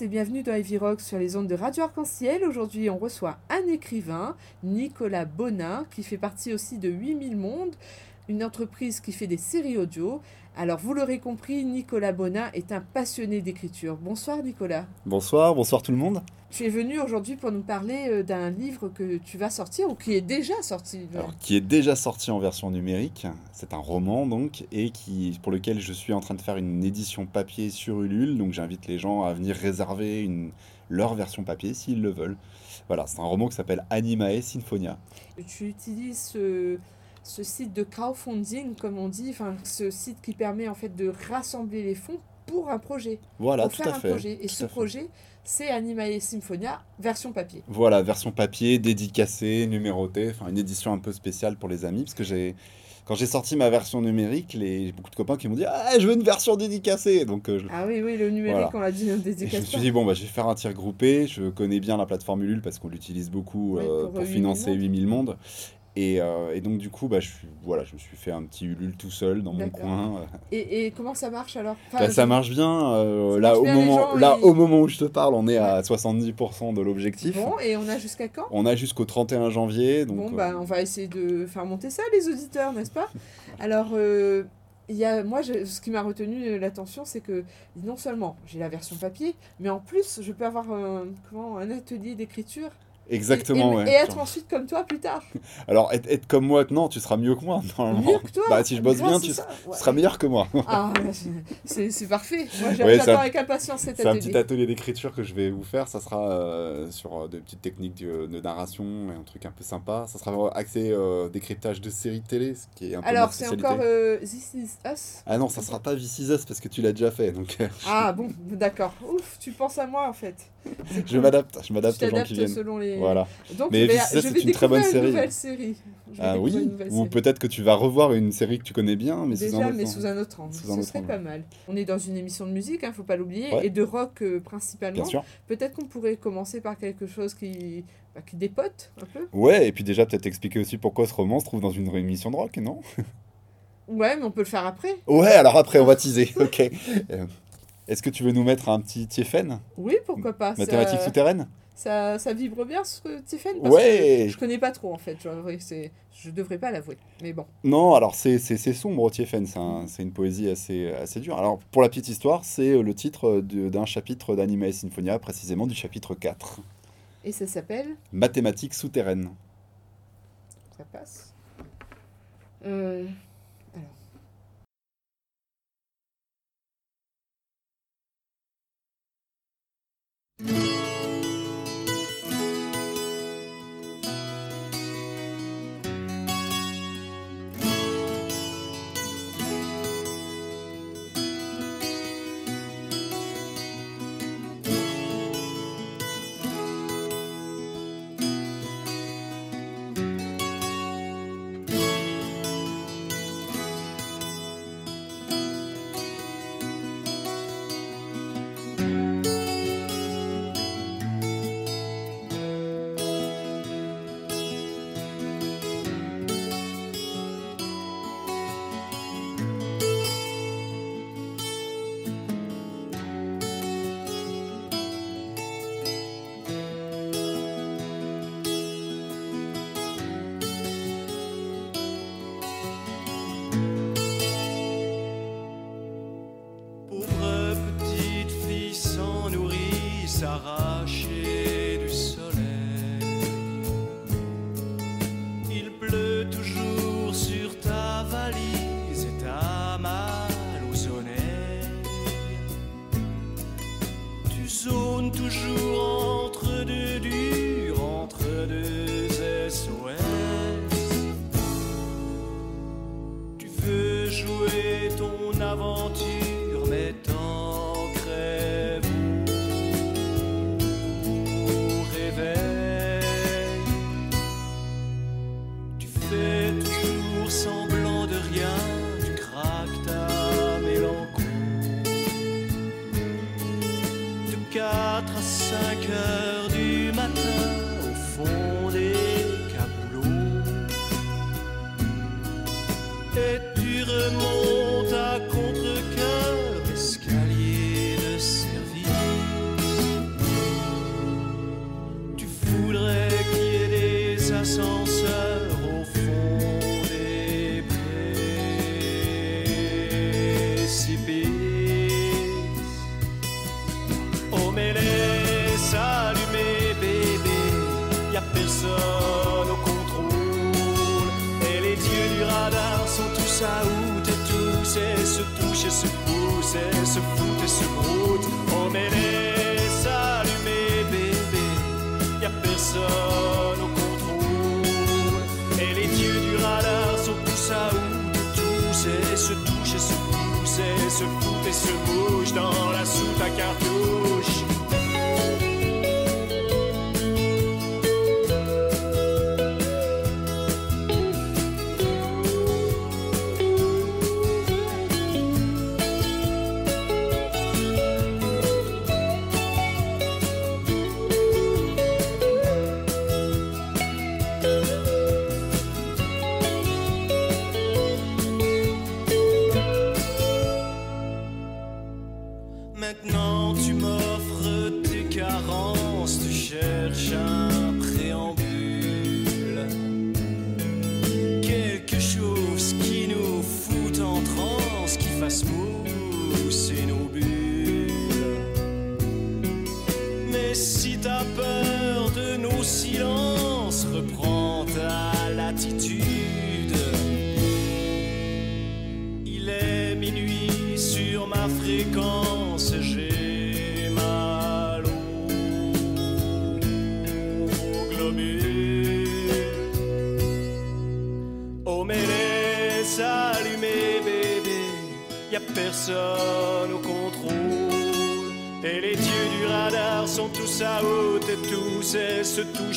Et bienvenue dans Ivy Rock sur les ondes de Radio Arc-en-Ciel. Aujourd'hui, on reçoit un écrivain, Nicolas Bonin, qui fait partie aussi de 8000 Mondes, une entreprise qui fait des séries audio. Alors, vous l'aurez compris, Nicolas Bonin est un passionné d'écriture. Bonsoir Nicolas. Bonsoir, bonsoir tout le monde. Tu es venu aujourd'hui pour nous parler euh, d'un livre que tu vas sortir ou qui est déjà sorti. Alors, qui est déjà sorti en version numérique. C'est un roman donc, et qui, pour lequel je suis en train de faire une édition papier sur Ulule. Donc, j'invite les gens à venir réserver une, leur version papier s'ils le veulent. Voilà, c'est un roman qui s'appelle Animae Sinfonia. Tu utilises ce, ce site de crowdfunding, comme on dit, enfin, ce site qui permet en fait de rassembler les fonds pour un projet. Voilà, pour tout faire à un fait. projet. Et tout ce fait. C'est Animae Symphonia version papier. Voilà, version papier, dédicacée, numérotée, enfin une édition un peu spéciale pour les amis, parce que j'ai, quand j'ai sorti ma version numérique, les j'ai beaucoup de copains qui m'ont dit ah je veux une version dédicacée, donc euh, je, Ah oui, oui, le numérique, Voilà. on l'a dit, dédicace je me suis dit bon bah je vais faire un tir groupé, je connais bien la plateforme Ulule parce qu'on l'utilise beaucoup Oui, euh, pour, pour, euh, 8000 financer mondes. 8000 mondes. Et, euh, et donc du coup bah je suis voilà je me suis fait un petit Ulule tout seul dans mon coin. Et, et comment ça marche alors? Enfin, Bah, ça je- marche bien. euh, Ça là, marche au bien, moment, là au moment où je te parle, on est à 70% de l'objectif. Bon, et on a jusqu'à quand? On a jusqu'au 31 janvier. Donc, Bon, euh, bah, on va essayer de faire monter ça, les auditeurs, n'est-ce pas? Alors, euh, il y a, moi, je- ce qui m'a retenu euh, l'attention, c'est que non seulement j'ai la version papier, mais en plus, je peux avoir un, comment, un atelier d'écriture. Exactement, et, et- ouais. et être ensuite comme toi plus tard. Alors, être, être comme moi, non, tu seras mieux que moi, normalement. Mieux que toi. Bah, si je bosse bien, tu. Ouais. seras meilleur que moi. Ah, c'est c'est parfait. Moi, j'a- Ouais, j'attends ça- avec impatience cet C'est un atelier. petit atelier d'écriture que je vais vous faire. Ça sera euh, sur euh, des petites techniques de, de narration et un truc un peu sympa. Ça sera axé euh, décryptage de séries de télé, ce qui est un peu Alors, c'est encore euh, This Is Us Ah non, ça sera pas This Is Us parce que tu l'as déjà fait. Donc, euh, Ah bon, d'accord. Ouf, tu penses à moi en fait. Je m'adapte. Je m'adapte aux gens qui viennent. selon les. Voilà. Donc, Mais je c'est une très bonne série. Une nouvelle série. Ah oui, ou peut-être que tu vas revoir une série que tu connais bien, mais sous un Déjà, autre mais sous un autre angle. Sous Ce un autre serait angle. pas mal. On est dans une émission de musique, il ne faut pas l'oublier, Ouais. et de rock euh, principalement. Bien sûr. Peut-être qu'on pourrait commencer par quelque chose qui, bah, qui dépote un peu. Ouais, et puis déjà peut-être expliquer aussi pourquoi ce roman se trouve dans une émission de rock, non? Ouais, mais on peut le faire après. Ouais, alors après on va teaser, ok. Est-ce que tu veux nous mettre un petit Tiffen Oui, pourquoi pas. Mathématiques souterraines? Ça, ça vibre bien, ce Tiffen parce Ouais. que Je connais pas trop en fait. Je devrais, c'est- je devrais pas l'avouer. Mais bon. Non, alors c'est sombre, Tiefen, c'est un- c'est une poésie assez, assez dure. Alors pour la petite histoire, c'est euh, le titre d'un chapitre d'Anima Sinfonia, précisément du chapitre 4. Et ça s'appelle? Mathématiques souterraines. Ça passe. Euh,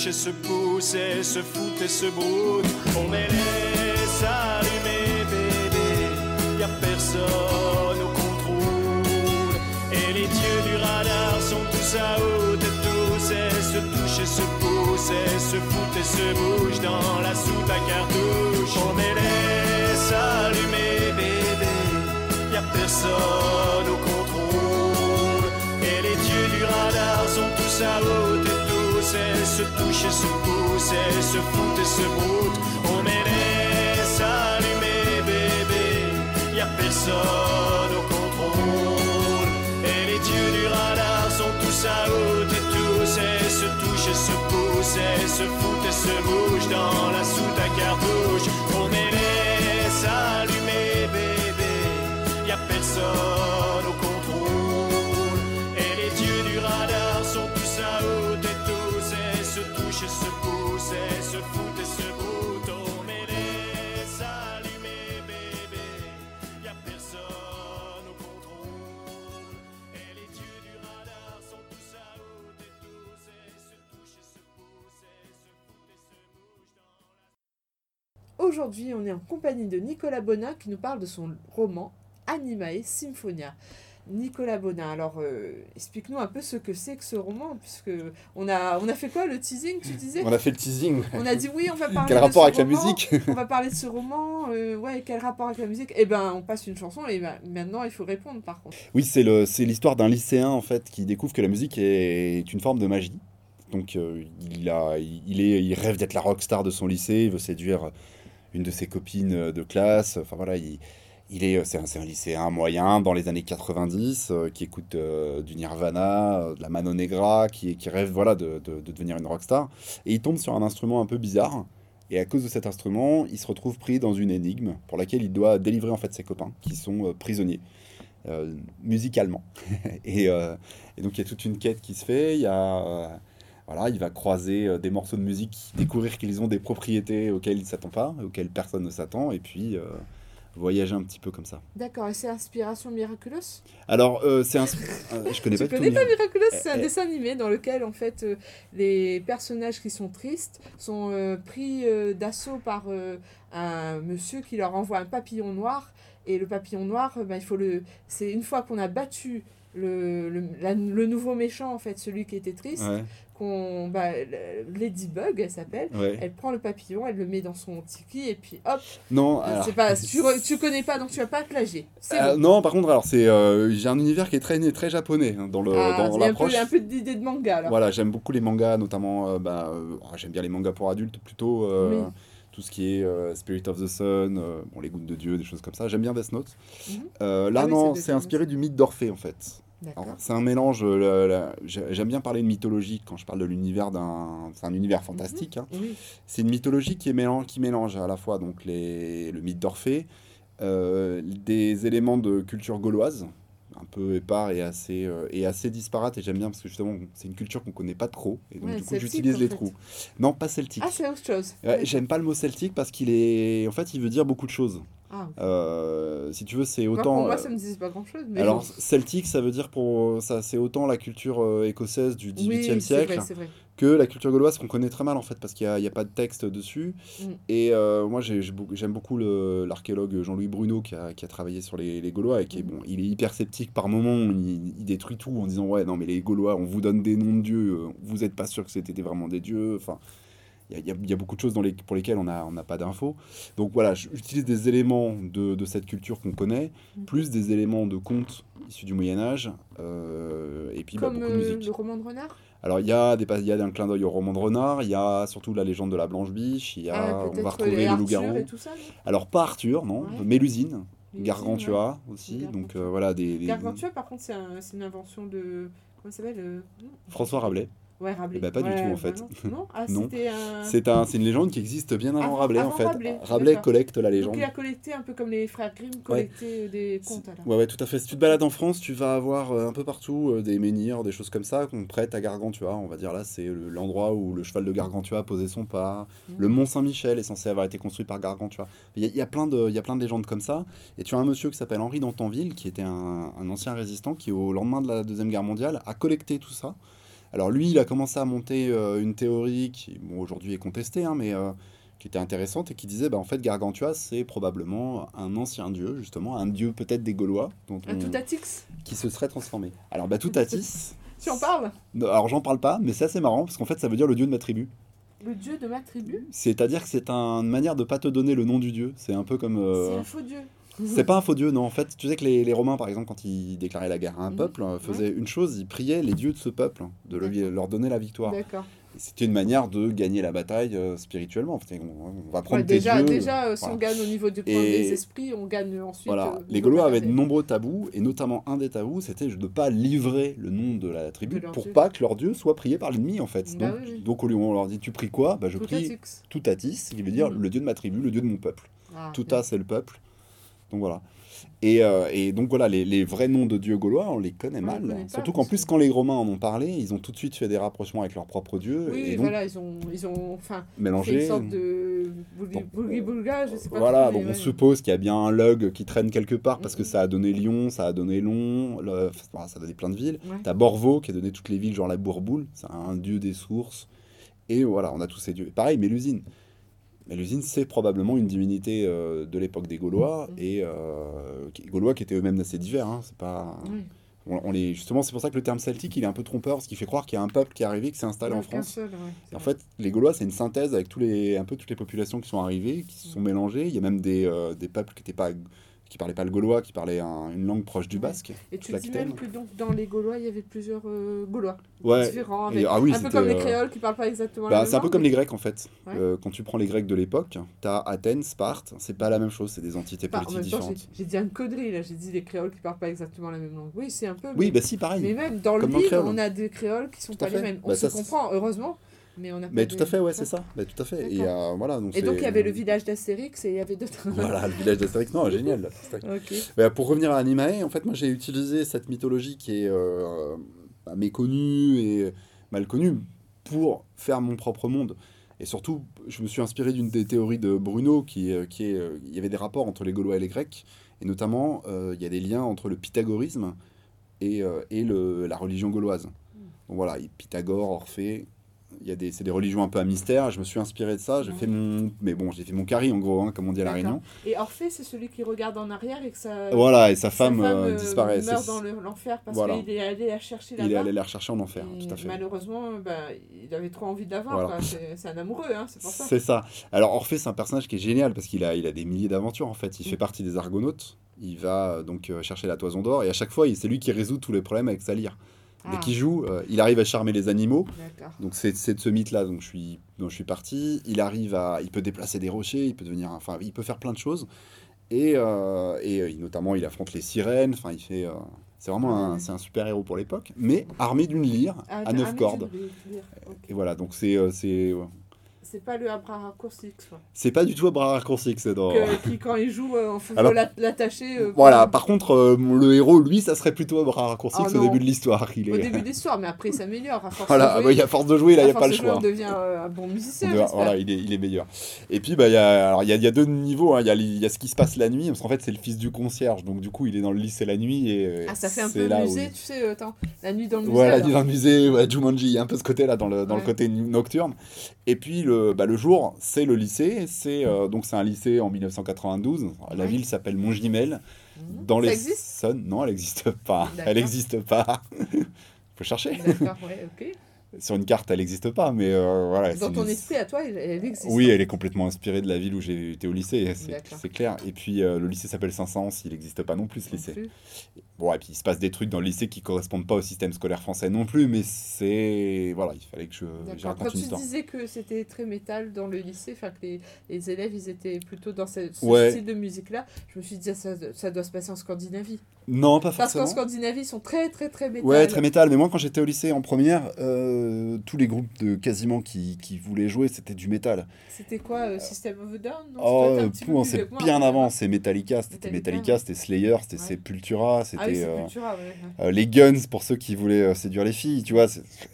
Et se poussent et se foutent et se broutent. Oh mais laisse allumer bébé, y a personne au contrôle. Et les dieux du radar sont tous à haute et tous et se touchent et se poussent et se foutent et se bougent dans la soute à cartouche. On mais laisse allumer bébé, y a personne au contrôle. Et les dieux du radar sont tous à haute se touchent et se poussent et se foutent et se broutent. On mais laisse allumer bébé, y a personne au contrôle. Et les dieux du radar sont tous à haute et tous et se touchent et se poussent se foutent et se bougent dans la soute à cartouche. On mais laisse allumer bébé, y a personne Aujourd'hui, on est en compagnie de Nicolas Bonin qui nous parle de son roman Animae Symphonia. Nicolas Bonin, alors euh, explique-nous un peu ce que c'est que ce roman, puisque on a, on a fait quoi le teasing, tu disais On a fait le teasing. On a dit oui, on va parler Quel de rapport ce avec la musique On va parler de ce roman, euh, ouais, quel rapport avec la musique? Eh ben, on passe une chanson et ben, maintenant il faut répondre par contre. Oui, c'est le, c'est l'histoire d'un lycéen en fait qui découvre que la musique est une forme de magie. Donc euh, il a, il est, il rêve d'être la rockstar de son lycée. Il veut séduire une de ses copines de classe. Enfin voilà, il, il est, c'est un, un lycéen moyen dans les années 90 euh, qui écoute euh, du Nirvana, euh, de la Mano Negra, qui, qui rêve voilà de, de- de devenir une rockstar. Et il tombe sur un instrument un peu bizarre. Et à cause de cet instrument, il se retrouve pris dans une énigme pour laquelle il doit délivrer en fait ses copains qui sont euh, prisonniers euh, musicalement. et, euh, et donc il y a toute une quête qui se fait. Il y a euh, voilà, il va croiser euh, des morceaux de musique, découvrir qu'ils ont des propriétés auxquelles il ne s'attend pas, auxquelles personne ne s'attend, et puis euh, voyager un petit peu comme ça. D'accord, et c'est Inspiration Miraculous? Alors euh, c'est un, euh, je connais pas connais pas Mir- Miraculous? C'est un Eh, eh. dessin animé dans lequel en fait euh, les personnages qui sont tristes sont pris d'assaut par un monsieur qui leur envoie un papillon noir et le papillon noir, ben, il faut le, c'est une fois qu'on a battu le, le, la- le nouveau méchant, en fait, celui qui était triste, Ouais, qu'on, bah, Ladybug, elle s'appelle. ouais. Elle prend le papillon, elle le met dans son tiki et puis hop, Non, alors. c'est pas, tu, tu connais pas donc tu vas pas plagier. Euh, bon. non, par contre, alors c'est, euh, j'ai un univers qui est très, très japonais hein, dans le, Ah, dans un peu, l'approche. un peu d'idée de manga alors. Voilà, j'aime beaucoup les mangas, notamment, euh, bah, euh, oh, j'aime bien les mangas pour adultes plutôt, euh, Oui. tout ce qui est euh, Spirit of the Sun, euh, bon, les gouttes de Dieu, des choses comme ça. J'aime bien Death Note. Mhm. Euh, là, Ah oui, non, c'est inspiré du mythe d'Orphée en fait. C'est un mélange, euh, j'aime bien parler de mythologie quand je parle de l'univers d'un. C'est un univers fantastique. hein. Oui. C'est une mythologie qui, est mélange, qui mélange à la fois donc, les, le mythe d'Orphée, euh, des éléments de culture gauloise, un peu épars et assez, euh, et assez disparates. Et j'aime bien parce que justement, c'est une culture qu'on connaît pas trop. Et donc, Ouais, du coup, j'utilise les fait. trous. Non, pas celtique. Ah, c'est autre chose. Ouais. J'aime pas le mot celtique parce qu'il est. En fait, il veut dire beaucoup de choses. Ah, Euh, si tu veux, c'est Moi, autant. pour moi, euh, ça me disait pas grand chose. Mais alors, celtique, ça veut dire pour ça, c'est autant la culture euh, écossaise du XVIIIe oui, siècle vrai, vrai. que la culture gauloise qu'on connaît très mal en fait parce qu'il n'y a, il y a pas de texte dessus. Mm. Et euh, moi, beaucoup- j'aime beaucoup l'archéologue Jean-Louis Bruno qui a, qui a travaillé sur les, les Gaulois et qui est Mm. bon, il est hyper sceptique par moment. Il, il détruit tout en disant ouais non mais les Gaulois, on vous donne des noms de dieux, vous n'êtes pas sûr que c'était vraiment des dieux. Enfin. Il y, a- y beaucoup de choses dans les, pour lesquelles on n'a on pas d'infos. Donc voilà, j'utilise des éléments de, de cette culture qu'on connaît, Mm. plus des éléments de contes issus du Moyen-Âge, euh, et puis bah, Comme beaucoup de euh, musique. le roman de renard? Alors il y a des pas- il y a un clin d'œil au roman de renard, il y a surtout la légende de la Blanche Biche, il y a Ah, on va retrouver le loup-garou. Alors pas Arthur, non, Ouais. Mélusine, Les Gargantua aussi, Gargantua. donc euh, voilà des, des- Gargantua, par contre, c'est un- c'est une invention de. Comment ça s'appelle euh, François Rabelais. Ouais, Rabelais. Ben, pas du Ouais, tout, en bah fait. Non, non Ah, Non. un. C'est un, c'est une légende qui existe bien avant Avant- Rabelais en fait. Rabelais, collecte la Donc, légende. il a collecté un peu comme les frères Grimm collectaient des contes. alors. Ouais, ouais, tout à fait. Si tu te balades en France, tu vas avoir euh, un peu partout euh, des menhirs, des choses comme ça qu'on prête à Gargantua. On va dire là, c'est le- l'endroit où le cheval de Gargantua a posé son pas. Mhm. Le Mont Saint-Michel est censé avoir été construit par Gargantua. Il y, a- y a plein de, y a plein de légendes comme ça. Et tu as un monsieur qui s'appelle Henri d'Antanville, qui était un, un ancien résistant, qui au lendemain de la Deuxième Guerre mondiale a collecté tout ça. Alors lui, il a commencé à monter euh, une théorie qui, bon, aujourd'hui est contestée, hein, mais euh, qui était intéressante et qui disait, bah, en fait, Gargantua, c'est probablement un ancien dieu, justement, un dieu peut-être des Gaulois, dont Un on- qui se serait transformé. Alors, bah, Toutatis, Tu en parles alors j'en parle pas, mais c'est assez marrant, parce qu'en fait, ça veut dire le dieu de ma tribu. Le dieu de ma tribu? C'est-à-dire que c'est un- une manière de pas te donner le nom du dieu. C'est un peu comme. euh, C'est un faux dieu. C'est pas un faux dieu, non. En fait, tu sais que les, les Romains, par exemple, quand ils déclaraient la guerre à un Mhm. peuple, euh, faisaient une chose, ils priaient les dieux de ce peuple, de le- D'accord. leur donner la victoire. C'était une manière de gagner la bataille euh, spirituellement. Enfin, on, on va prendre Ouais, tes déjà, dieux. déjà euh, si on gagne au niveau du point Et- des esprits, on gagne ensuite. Voilà, euh, les Gaulois avaient de nombreux tabous, et notamment un des tabous, c'était de ne pas livrer le nom de la tribu De pour dieu. pas que leur dieu soit prié par l'ennemi, en fait. Bah donc, oui, oui. donc, au lieu, on leur dit Tu pries quoi? Bah, Je prie. Toutatis, qui veut dire Mhm. le dieu de ma tribu, le dieu de mon peuple. Ah, Touta, c'est le peuple. Donc voilà. Et, euh, et donc voilà, les, les vrais noms de dieux gaulois, on les connaît On les mal. connaît pas, Surtout qu'en plus, quand les Romains en ont parlé, ils ont tout de suite fait des rapprochements avec leurs propres dieux Oui, et donc voilà, ils ont, ils ont enfin, mélangé. une sorte de Bon, bouli-boulga, je sais pas. Voilà, donc on suppose qu'il y a bien un log qui traîne quelque part parce que ça a donné Lyon, ça a donné Long, le- ça a donné plein de villes. Ouais. T'as Borvo qui a donné toutes les villes, genre la Bourboule, c'est un dieu des sources. Et voilà, on a tous ces dieux. Pareil, Mélusine. Mélusine, c'est probablement une divinité euh, de l'époque des Gaulois, Mhm. et euh, qui- Gaulois qui étaient eux-mêmes assez divers. hein, c'est pas... Oui. on, on les... Justement, c'est pour ça que le terme celtique, il est un peu trompeur, parce qu'il fait croire qu'il y a un peuple qui est arrivé, qui s'est installé Ouais, en France. seul, ouais, c'est Et en fait, les Gaulois, c'est une synthèse avec tous les, un peu toutes les populations qui sont arrivées, qui se sont mélangées. Il y a même des, euh, des peuples qui étaient pas qui parlaient pas le gaulois, qui parlaient un- une langue proche du basque. Et tu dis même que donc dans les Gaulois, il y avait plusieurs euh, Gaulois Ouais. différents, Et- avec, ah oui, un peu comme les euh, créoles qui parlent pas exactement la Bah, même c'est un peu comme les Grecs en fait. Ouais. Euh, quand tu prends les Grecs de l'époque, t'as Athènes, Sparte, c'est pas la même chose, c'est des entités en politiques différentes. j'ai dit une connerie là, j'ai dit les créoles qui parlent pas exactement la même langue. Oui, c'est un peu. Oui, mais, bah si, pareil. mais même dans le livre, créole. on a des créoles qui sont Tout pas les mêmes. On Bah, se comprend, heureusement, mais on a Mais tout à fait, ouais, c'est ça. Bah, tout à fait. Et euh, voilà, donc Et donc il y avait le village d'Astérix et il y avait d'autres. Voilà, le village d'Astérix. Non, génial. Astérix. ok. Bah, pour revenir à Animae, en fait, moi j'ai utilisé cette mythologie qui est euh, bah, méconnue et mal connue pour faire mon propre monde. Et surtout, je me suis inspiré d'une des théories de Bruno, qui, qui est, il y avait des rapports entre les Gaulois et les Grecs, et notamment euh, il y a des liens entre le pythagorisme et, et le, la religion gauloise. Donc voilà, Pythagore, Orphée, Il y a des, c'est des religions un peu à mystère. Je me suis inspiré de ça. J'ai Ouais. fait mon, mais bon, j'ai fait mon carry en gros, hein, comme on dit à la. Réunion. Et Orphée, c'est celui qui regarde en arrière et que ça. Voilà, et sa sa femme, euh, euh, disparaît. meurt dans le- l'enfer parce Voilà. qu'il est allé la chercher Il est là-bas. allé la rechercher en enfer, Et tout à fait. Malheureusement, bah, il avait trop envie de la voir. Voilà. quoi. C'est un amoureux, hein, c'est pour ça. C'est ça. Alors Orphée, c'est un personnage qui est génial parce qu'il a, il a des milliers d'aventures en fait. Il Mm. fait partie des Argonautes. Il va euh, donc chercher la toison d'or et à chaque fois, c'est lui qui résout tous les problèmes avec sa lyre. Dès Ah, qu'il joue, euh, il arrive à charmer les animaux. Donc c'est de ce mythe-là donc je suis, dont je suis parti. Il arrive à, il peut déplacer des rochers, il peut devenir, enfin, il peut faire plein de choses. Et, euh, et euh, notamment, il affronte les sirènes. Enfin, il fait, euh, c'est vraiment Ah un, un super héros pour l'époque, mais armé d'une lyre Ah, à neuf mais cordes. lire. Et voilà, donc c'est, c'est, pas le Abraham Coursix, quoi. c'est pas du tout raccourcis que c'est dans. Que- qui, quand il joue, euh, faut Alors- la- l'attacher. euh, Voilà, par contre, euh, le héros, lui, ça serait plutôt à bras raccourcis Oh au début de l'histoire. Il Au est... début des soirs, mais après, il s'améliore. À force Voilà, de ah bah, il y a force de jouer, là, il n'y a pas le de choix. On devient euh, un bon musicien. Voilà, il est, il est meilleur. Et puis, bah, il y, a, il y, a, il y a deux niveaux. hein. Il y, a, les- il y a ce qui se passe la nuit, parce qu'en fait, c'est le fils du concierge. Donc, du coup, il est dans le lycée la nuit. Et, euh, Ah, ça fait un peu musée, il- tu sais, euh, attends, la nuit dans le musée. Alors. il est dans le musée, ouais, Jumanji, il y a un peu ce côté-là, dans le, dans le Ouais. côté nocturne. Et puis, le, bah, le jour, c'est le lycée. C'est euh, donc c'est un lycée en 1992. La Ouais. ville s'appelle Montgimel. Mhm. Dans Ça les existe? Non, elle n'existe pas. Elle n'existe pas. Faut chercher. D'accord, ouais, ok. Sur une carte, elle n'existe pas, mais euh, voilà. Dans ton une- esprit, à toi, elle, elle existe. Oui, elle est complètement inspirée de la ville où j'ai été au lycée, c'est clair. Et puis euh, le lycée s'appelle Saint-Saëns, il n'existe pas non plus ce lycée. plus. Bon, et puis il se passe des trucs dans le lycée qui correspondent pas au système scolaire français non plus, mais c'est. Voilà, il fallait que je, raconte Quand une tu histoire. disais que c'était très métal dans le lycée, enfin que les, les élèves ils étaient plutôt dans ce, ce Ouais. style de musique-là, je me suis dit ça, ça doit se passer en Scandinavie. Non, pas Parce qu'en forcément. Scandinavie ils sont très très très métal. Ouais, très métal. Mais moi, quand j'étais au lycée en première, euh, tous les groupes de quasiment qui, qui voulaient jouer, c'était du métal. C'était quoi euh, System of a Down non Oh, plus c'est bien après, avant. hein. C'est Metallica, c'était Metallica, c'était Slayer, c'était Ouais. Sepultura, c'était. Ah oui, euh, ouais. Euh, les Guns pour ceux qui voulaient euh, séduire les filles, tu vois.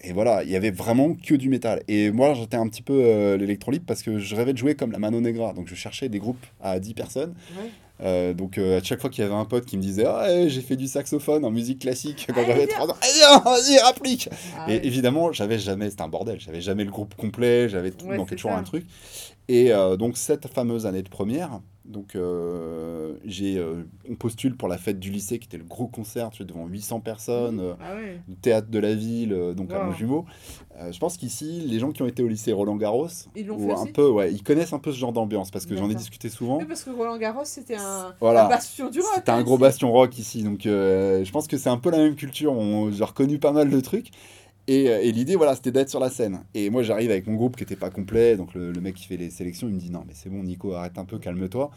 Et voilà, il y avait vraiment que du métal. Et moi, j'étais un petit peu euh, libre parce que je rêvais de jouer comme la Mano Negra. Donc, je cherchais des groupes à 10 personnes. Ouais. Euh, donc, euh, à chaque fois qu'il y avait un pote qui me disait Ah, ouais, j'ai fait du saxophone en musique classique quand j'avais bien. 3 ans. Eh vas-y, applique Ah Et évidemment, j'avais jamais, c'était un bordel, j'avais jamais le groupe complet, j'avais tout, Ouais, manquait toujours ça. un truc. Et euh, donc cette fameuse année de première, donc euh, j'ai, euh, on postule pour la fête du lycée qui était le gros concert, tu sais, devant 800 personnes, euh, Ah ouais. théâtre de la ville, donc à Wow. Montjumeau. Euh, je pense qu'ici, les gens qui ont été au lycée Roland Garros, Ils ou un peu, ouais, ils connaissent un peu ce genre d'ambiance parce que j'en ai discuté souvent. Oui, parce que Roland Garros c'était un, Voilà. un bastion du rock. C'était un hein, gros bastion rock ici, donc je pense que c'est un peu la même culture. On- J'ai reconnu pas mal de trucs. Et, euh, et l'idée, voilà, c'était d'être sur la scène. Et moi, j'arrive avec mon groupe qui était pas complet. Donc le, le mec qui fait les sélections, il me dit non, mais c'est bon, Nico, arrête un peu, calme-toi.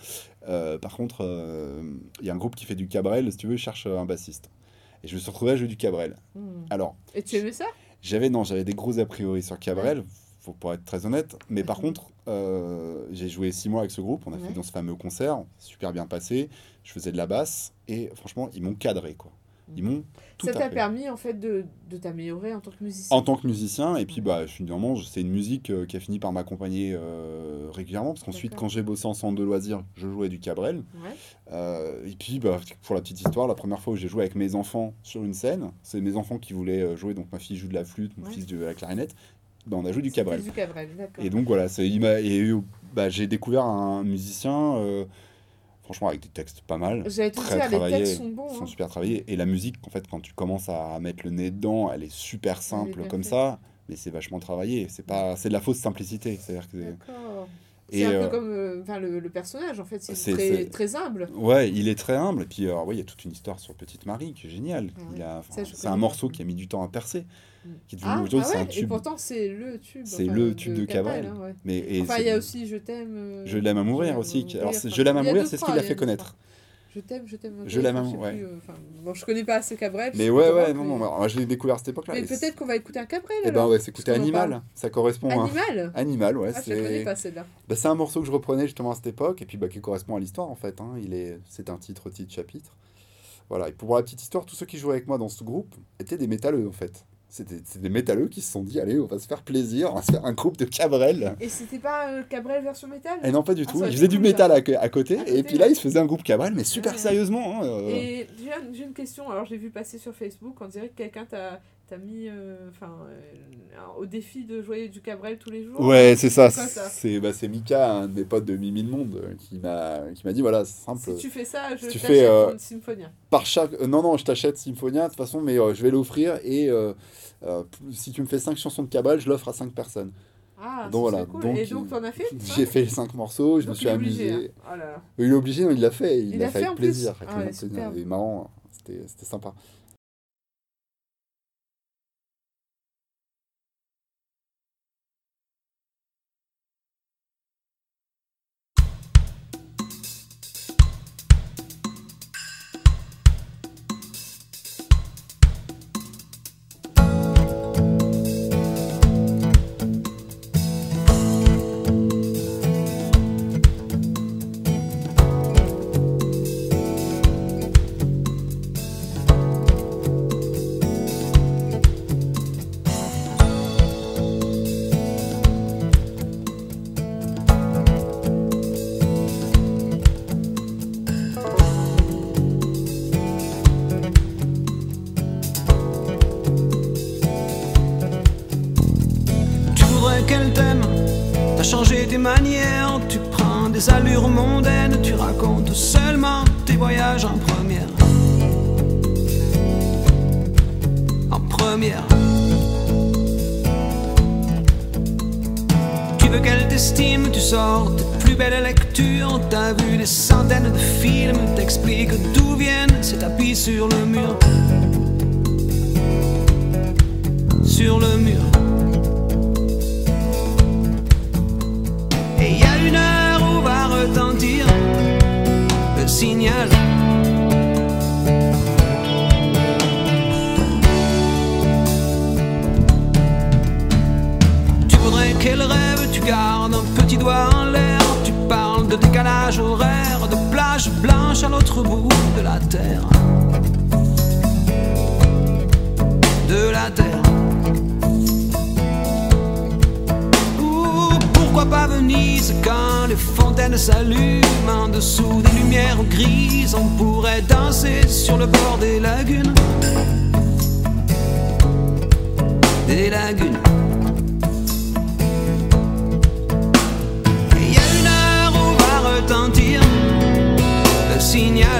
Euh, par contre, euh, il y a un groupe qui fait du cabrel. Si tu veux, cherche un bassiste. Et je me suis retrouvé à jouer du cabrel. Hmm. Alors, Et tu aimais ça? j'avais non, j'avais des gros a priori sur Cabrel, faut pour être très honnête. Mais par contre, euh, j'ai joué six mois avec ce groupe. On a Ouais. fait dans ce fameux concert, super bien passé. Je faisais de la basse et franchement, ils m'ont cadré quoi. Ils m'ont tout Ça t'a permis en fait de, de t'améliorer en tant que musicien. En tant que musicien, et puis bah, finalement, c'est une musique euh, qui a fini par m'accompagner euh, régulièrement, parce qu'ensuite, quand j'ai bossé en centre de loisirs, je jouais du cabrel. Ouais. Euh, et puis, bah, pour la petite histoire, la première fois où j'ai joué avec mes enfants sur une scène, c'est mes enfants qui voulaient jouer, donc ma fille joue de la flûte, mon Ouais. fils de la clarinette, bah, on a joué du cabrel. Du Cabrel, d'accord. Et donc voilà, et, bah, j'ai découvert un musicien, euh, franchement, avec des textes pas mal, J'allais te très dire, les travaillés, textes sont sont hein. super travaillés. Et la musique, en fait, quand tu commences à mettre le nez dedans, elle est super simple comme ça, mais c'est vachement travaillé. C'est pas, c'est de la fausse simplicité. C'est-à-dire que. Et, C'est un euh, peu comme euh, enfin, le, le personnage en fait, c'est très, très humble. Ouais, il est très humble. Et puis, alors, ouais, il y a toute une histoire sur Petite Marie qui est géniale. Ah ouais. c'est un morceau qui a mis du temps à percer, Mm. qui est devenu Ah, ah ouais, un et tube. pourtant c'est le tube. C'est enfin, le tube de Cabrel. hein. Mais, et Enfin, il y a aussi Je t'aime. euh, Je l'aime à mourir aussi. Alors, Je l'aime à mourir, c'est ce trois, qui l'a il y a fait connaître. Je t'aime, je t'aime. Je l'aime sais mourir, plus, euh, enfin, bon, je connais pas assez Cabrel. Mais ouais, ouais, non, non, alors, je l'ai découvert à cette époque-là. Mais peut-être qu'on va écouter un Cabrel Eh ben alors. ouais, c'est écouter qu'on en Animal. Ça correspond à Animal Animal, ouais. Ah, je la connais c'est pas celle-là. bah, c'est un morceau que je reprenais justement à cette époque et puis bah, qui correspond à l'histoire en fait. hein. Il est, c'est un titre, titre, chapitre. Voilà. Et pour la petite histoire, tous ceux qui jouaient avec moi dans ce groupe étaient des métalleux en fait. C'était c'est des métalleux qui se sont dit allez, on va se faire plaisir, on va se faire un groupe de Cabrel. Et c'était pas euh, Cabrel version métal? Et non, pas du Ah, tout. Ils faisaient du métal à, à côté, À et puis là, ils se faisaient un groupe Cabrel, mais super Ouais. sérieusement. hein, euh. Et j'ai une question, alors j'ai vu passer sur Facebook, on dirait que quelqu'un t'a t'as mis euh, enfin euh, au défi de jouer du cabrel tous les jours. Ouais, c'est ça. C'est bah, Mika, un de mes potes de Mimi le Monde, euh, qui m'a dit voilà, c'est simple. Si tu fais ça, je si t'achète. Par chaque... Non, non, je t'achète Symphonia, de toute façon, mais je vais l'offrir et si tu me fais 5 chansons de cabrel, je l'offre à 5 personnes. Ah, donc voilà. Cool. Donc, et donc t'en as fait J'ai fait les cinq morceaux, je me suis amusé. Il est obligé, hein. oh il l'a fait, il, l'a fait, plaisir. Ah, ouais. Hein. C'était marrant, c'était sympa.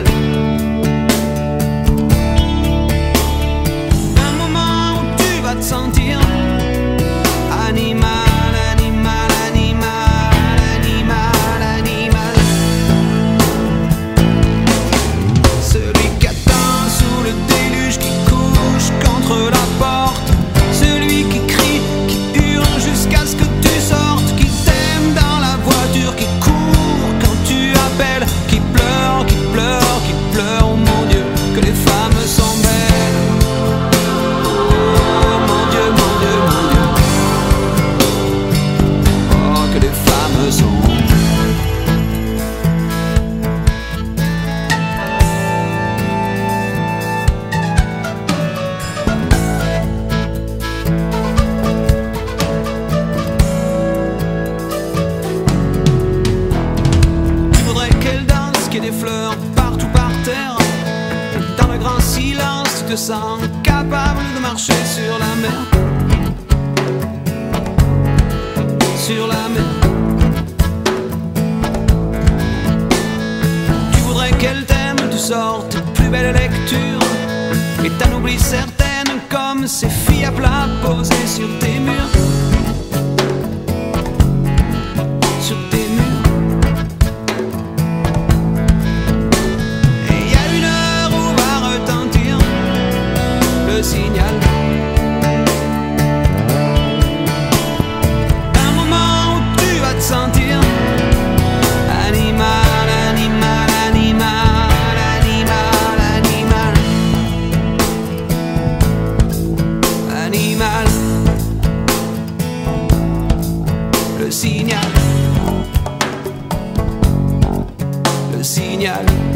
Miguel. le signal, le signal.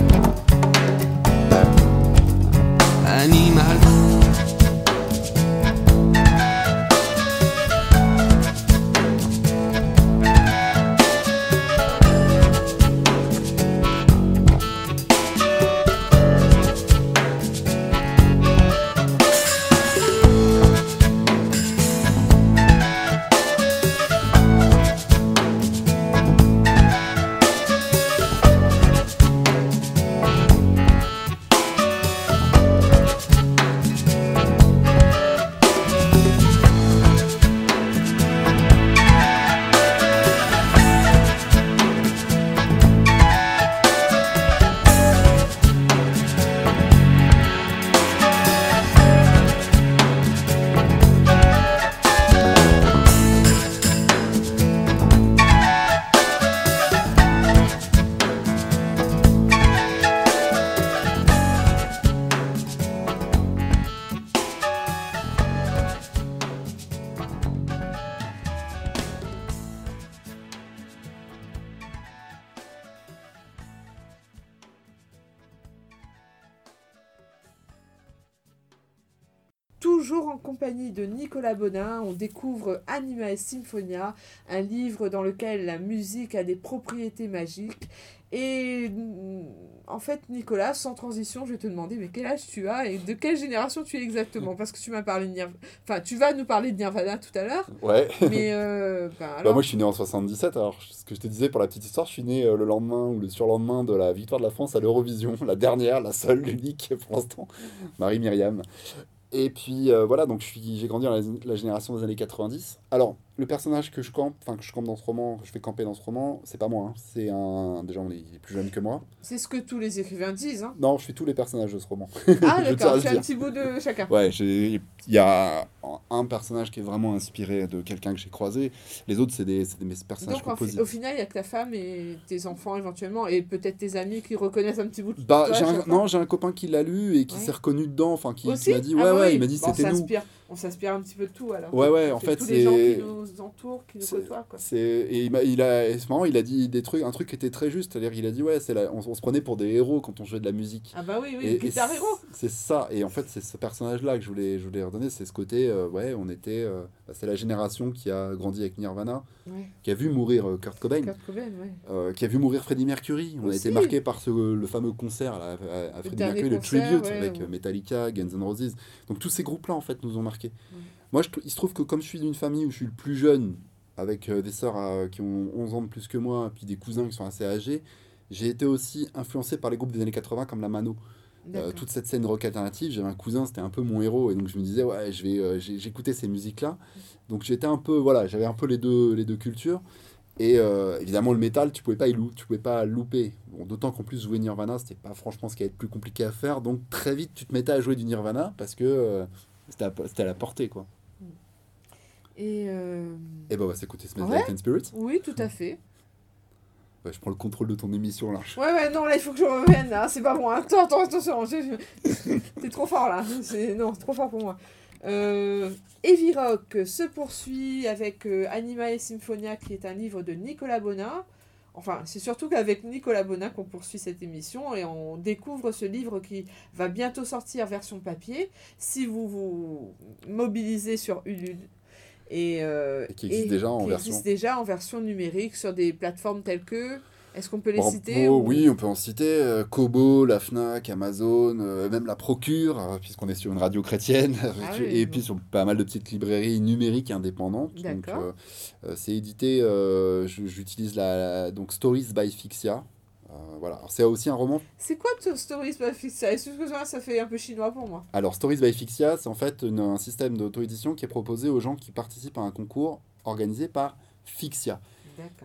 Nicolas Bonin. On découvre Anima Symphonia, un livre dans lequel la musique a des propriétés magiques. Et mm, en fait, Nicolas, sans transition, je vais te demander, mais quel âge tu as et de quelle génération tu es exactement? Parce que tu m'as parlé de Nirvana. Enfin, tu vas nous parler de Nirvana tout à l'heure. Ouais. Mais euh, ben, Bah, alors, moi, je suis né en 77. Alors, ce que je te disais pour la petite histoire, je suis né euh, le lendemain ou le surlendemain de la victoire de la France à l'Eurovision, la dernière, la seule, l'unique pour l'instant, Marie-Myriam. Et puis euh, voilà, donc j'ai grandi dans la, la génération des années 90. Alors, le personnage que je campe, enfin que je campe dans ce roman, je fais camper dans ce roman, c'est pas moi, hein. c'est un. Déjà, on est, il est plus jeune que moi. c'est ce que tous les écrivains disent. Hein. Non, je fais tous les personnages de ce roman. Ah, d'accord, as un petit bout de chacun. Ouais, il y a un personnage qui est vraiment inspiré de quelqu'un que j'ai croisé. Les autres, c'est des, c'est des mes personnages Donc, composés. au final, il n'y a que ta femme et tes enfants éventuellement, et peut-être tes amis qui reconnaissent un petit bout de Bah, toi un, non, j'ai un copain qui l'a lu et qui Ouais. s'est reconnu dedans, enfin qui, qui m'a dit Ah ouais ouais, oui. il m'a dit Bon, c'était on nous. On s'inspire un petit peu de tout alors. Ouais, ouais, en C'est fait, tous les gens qui c'est- nous entourent, qui nous c'est- côtoient. Quoi. C'est et il m'a il a et c'est marrant, il a dit des trucs un truc qui était très juste, c'est-à-dire il a dit ouais, c'est la- on, on se prenait pour des héros quand on jouait de la musique. Ah bah oui, oui, Et- Guitar c'est-. C'est ça et en fait, c'est ce personnage-là que je voulais je voulais redonner, c'est ce côté euh, ouais, on était euh, bah, c'est la génération qui a grandi avec Nirvana, Ouais, qui a vu mourir euh, Kurt Cobain. Kurt Cobain, ouais. euh, qui a vu mourir Freddie Mercury. On a été marqué par ce, le fameux concert là, à, à Freddie Mercury, le tribute avec Metallica, Guns N' Roses. Donc tous ces groupes-là en fait nous ont Moi, je, il se trouve que comme je suis d'une famille où je suis le plus jeune, avec euh, des sœurs euh, qui ont 11 ans de plus que moi, puis des cousins qui sont assez âgés, j'ai été aussi influencé par les groupes des années 80 comme la Mano. Euh, toute cette scène rock alternative, j'avais un cousin, c'était un peu mon héros, et donc je me disais, ouais, je vais, j'écoutais ces musiques-là. Donc j'étais un peu, voilà, j'avais un peu les deux, les deux cultures. Et euh, évidemment, le métal, tu pouvais pas tu pouvais pas louper. Bon, D'autant qu'en plus, jouer Nirvana, c'était pas franchement ce qui allait être plus compliqué à faire. Donc très vite, tu te mettais à jouer du Nirvana parce que euh, c'était à, à la portée, quoi. Et euh, Et bah, on va s'écouter Smells Ouais. Like Spirit. oui, tout à fait. Ouais, je prends le contrôle de ton émission là. Ouais, ouais, non, là, il faut que je revienne, là. C'est pas bon. Attends, attends, attention. T'es trop fort, là. C'est... Non, trop fort pour moi. Euh, Heavy Rock se poursuit avec euh, Anima et Symphonia, qui est un livre de Nicolas Bonin. Enfin, c'est surtout qu'avec Nicolas Bonin qu'on poursuit cette émission et on découvre ce livre qui va bientôt sortir version papier. Si vous vous mobilisez sur Ulule. Et, euh, Et qui existe déjà en qui version- existe déjà en version numérique sur des plateformes telles que. Est-ce qu'on peut les citer ou- oui, on peut en citer. euh, Kobo, la Fnac, Amazon, euh, même la Procure, euh, puisqu'on est sur une radio chrétienne, Ah oui, et puis sur pas mal de petites librairies numériques indépendantes. Donc, euh, c'est édité, euh, j'utilise la, la- donc Stories by Fixia. Voilà, c'est aussi un roman. C'est quoi Stories by Fixia? Excuse-moi, ça fait un peu chinois pour moi? Alors, Stories by Fixia, c'est en fait une- un système d'auto-édition qui est proposé aux gens qui participent à un concours organisé par Fixia.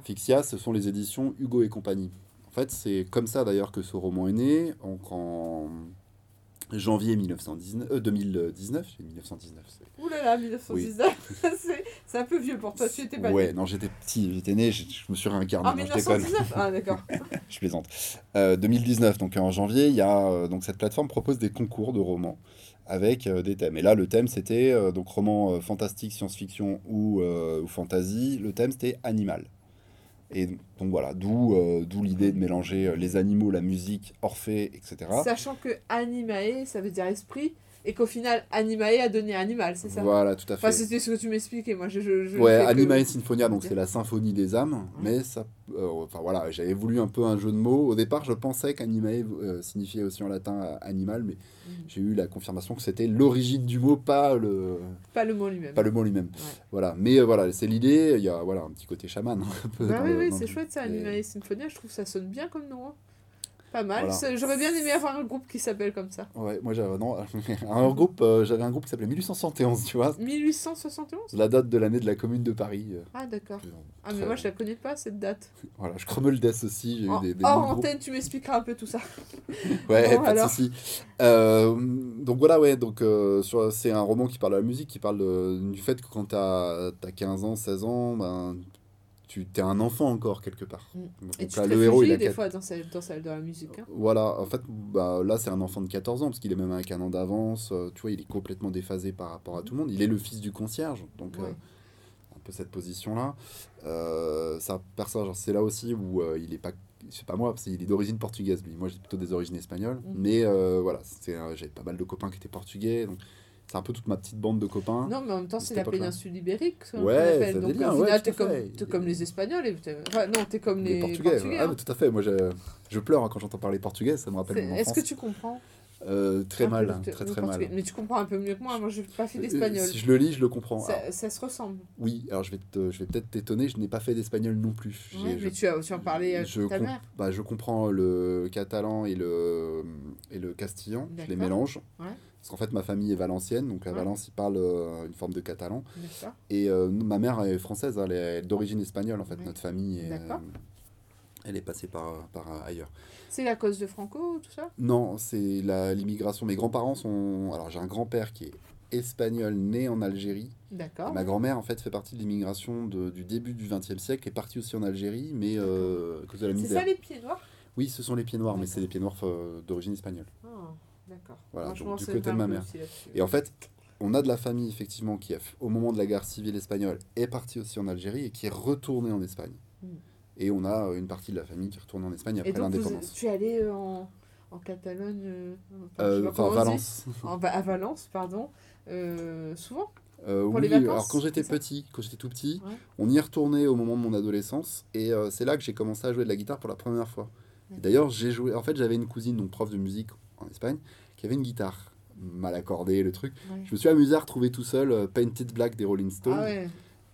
Fixia, ce sont les éditions Hugo et compagnie. En fait, c'est comme ça d'ailleurs que ce roman est né, donc en janvier 1919, euh, 2019, j'ai 1919. c'est- Ouh là là, 1919, c'est- c'est un peu vieux pour toi, tu étais pas Ouais, né. non, j'étais petit, j'étais né, je, je me suis réincarné, En je déconne, 1919 Ah d'accord. je plaisante. Euh, 2019, donc en janvier, il y a euh, donc cette plateforme propose des concours de romans avec euh, des thèmes. Et là, le thème c'était euh, donc roman euh, fantastique, science-fiction ou, euh, ou fantasy. Le thème c'était animal. Et donc voilà, d'où euh, l'idée de mélanger euh, les animaux, la musique, Orphée, etc. Sachant que animae, ça veut dire esprit, et qu'au final, animae a donné animal, c'est ça Voilà, tout à fait. Enfin, c'était ce que tu m'expliquais, moi je. je, je Ouais, fais que- Symphonia, donc c'est la symphonie des âmes, mais ça, euh, enfin voilà, j'avais voulu un peu un jeu de mots. Au départ, je pensais qu'animae euh, signifiait aussi en latin euh, animal, mais Mhm. j'ai eu la confirmation que c'était l'origine du mot, pas le, Pas le mot lui-même. pas le mot lui-même. Ouais. Voilà, mais euh, voilà, c'est l'idée. Il y a voilà un petit côté chaman. un peu Bah oui, oui, c'est chouette ça, et- Anima et Symphonia, je trouve que ça sonne bien comme nom. hein. Pas mal. Voilà. J'aurais bien aimé avoir un groupe qui s'appelle comme ça. Ouais, moi j'avais non, un groupe, euh, j'avais un groupe qui s'appelait 1871, tu vois. 1871 La date de l'année de la commune de Paris. euh, Ah d'accord. Ah mais moi je la connais pas cette date. Voilà, je cremeux Death aussi, j'ai eu En, des, des hors de groupes. antenne, tu m'expliqueras un peu tout ça. Ouais, Bon, pas de alors. souci. Euh, donc voilà, ouais, donc euh, sur- c'est un roman qui parle de la musique, qui parle de- du fait que quand t'as as 15 ans, 16 ans, ben, tu t'es un enfant encore quelque part. Mm. Donc Et tu là, te le héros, il a des quatre- fois dans la musique. hein. Voilà, en fait, bah, là c'est un enfant de 14 ans, parce qu'il est même avec un an d'avance, euh, tu vois, il est complètement déphasé par rapport à tout le monde. Il est le fils du concierge, donc Ouais. euh, un peu cette position-là. Euh, ça, personnage, c'est là aussi où il est pas, sais pas moi, parce qu'il est d'origine portugaise lui. Moi j'ai plutôt des origines espagnoles, Mhm. mais voilà, c'est, j'ai pas mal de copains qui étaient portugais, donc C'est un peu toute ma petite bande de copains. Non, mais en même temps, c'est la péninsule ibérique. ça, Ouais, ça Donc, délire, au ouais, final, tout t'es comme, t'es comme les Espagnols. Et t'es- enfin, non, t'es comme les, Les Portugais. Portugais. Ah, hein. mais tout à fait. Moi, je, je pleure hein, quand j'entends parler portugais. Ça me rappelle C'est- mon Est-ce enfance. que tu comprends Euh, très un mal, hein, très très mal. Mais tu comprends un peu mieux que moi. Moi, je n'ai pas fait Euh, d'espagnol. Si je le lis, je le comprends. Ça, Alors, ça se ressemble. oui, alors je vais, te- je vais peut-être t'étonner, je n'ai pas fait d'espagnol non plus. J'ai- Ouais, je, mais tu, as, tu en parlais à je ta mère. bah, je comprends le catalan et le, et le castillan, je les mélange. Ouais. Parce qu'en fait, ma famille est valencienne, donc à. Valence, ils parlent euh, une forme de catalan. Et euh, nous, ma mère est française, hein, elle est d'origine espagnole en fait, Ouais. notre famille. est, euh, elle est passée par, par ailleurs. C'est la cause de Franco, tout ça? Non, c'est l'immigration. Mes grands-parents sont. Alors, j'ai un grand-père qui est espagnol, né en Algérie. D'accord. Ma grand-mère, en fait, fait partie de l'immigration du début du XXe siècle, est partie aussi en Algérie, mais euh, à cause de la C'est misère. ça les pieds noirs? Oui, ce sont les pieds noirs, mais c'est les pieds noirs d'origine espagnole. Ah, D'accord. Voilà, donc, du côté de ma mère. Et en fait, on a de la famille, effectivement, qui, au moment de la guerre civile espagnole, est partie aussi en Algérie et qui est retournée en Espagne. Mm. Et on a euh, une partie de la famille qui est retournée en Espagne après l'indépendance. tu es allé euh, en, en Catalogne euh, Euh, Enfin. Valence. En Va- à Valence, pardon. Euh, souvent Pour oui, les vacances, alors quand j'étais petit, quand j'étais tout petit, Ouais. on y est retourné au moment de mon adolescence et c'est là que j'ai commencé à jouer de la guitare pour la première fois. D'ailleurs, j'ai joué. En fait, j'avais une cousine, donc prof de musique en Espagne, qui avait une guitare mal accordée, le truc. Ouais. Je me suis amusé à retrouver tout seul euh, Painted Black des Rolling Stones. Ah ouais.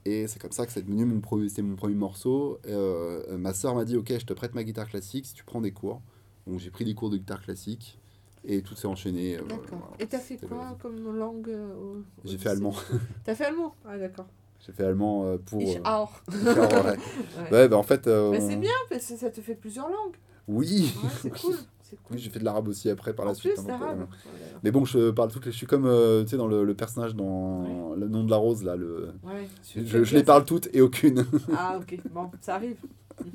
Et c'est comme ça que c'est devenu mon premier, mon premier morceau. Euh, euh, ma soeur m'a dit Ok, je te prête ma guitare classique si tu prends des cours. Donc j'ai pris des cours de guitare classique et tout s'est enchaîné. euh, D'accord. voilà. Et t'as fait quoi le- comme langue euh, J'ai fait allemand. T'as fait allemand? Ah d'accord. J'ai fait allemand euh, pour. Ich euh, auch. faire, ouais. Ouais. Ouais, bah en fait. euh, Mais c'est bien, parce que ça te fait plusieurs langues. Oui. Ouais, c'est cool. Cool. Oui, j'ai fait de l'arabe aussi après par la suite. hein, euh. Mais bon, je parle toutes les. Je suis comme, euh, tu sais, dans le, le personnage dans Le nom de la rose, là. Le... Ouais, je les parle toutes et aucune. Ah ok, bon, ça arrive.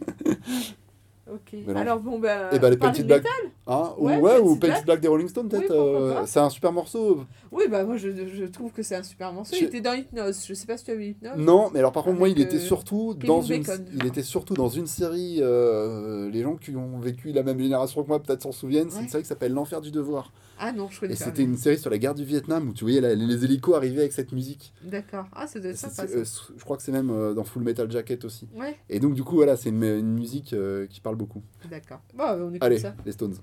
ok. Alors bon, ben. et bah, les parler Painted de Black. métal Hein ou, Ouais, ouais, ou Painted Painted Black. Black des Rolling Stones, peut-être. Oui, euh, c'est un super morceau. Oui, bah moi je, je trouve que c'est un super morceau. Il était dans Hypnose. Je sais pas si tu as vu Hypnose. Non, mais alors par contre, moi, il était euh, surtout Kevin dans une, Bacon, il était surtout dans une série. euh, les gens qui ont vécu la même génération que moi peut-être s'en souviennent. C'est Ouais. une série qui s'appelle L'enfer du devoir. Ah non, je connais Et c'était une série sur la guerre du Vietnam où tu voyais la- les hélicos arriver avec cette musique. D'accord. Ah, ça doit être C'est- sympa. euh, je crois que c'est même euh, dans Full Metal Jacket aussi. Ouais, Et donc du coup, voilà, c'est une, une musique qui parle beaucoup. d'accord. Bon, on écoute Allez, ça. les Stones.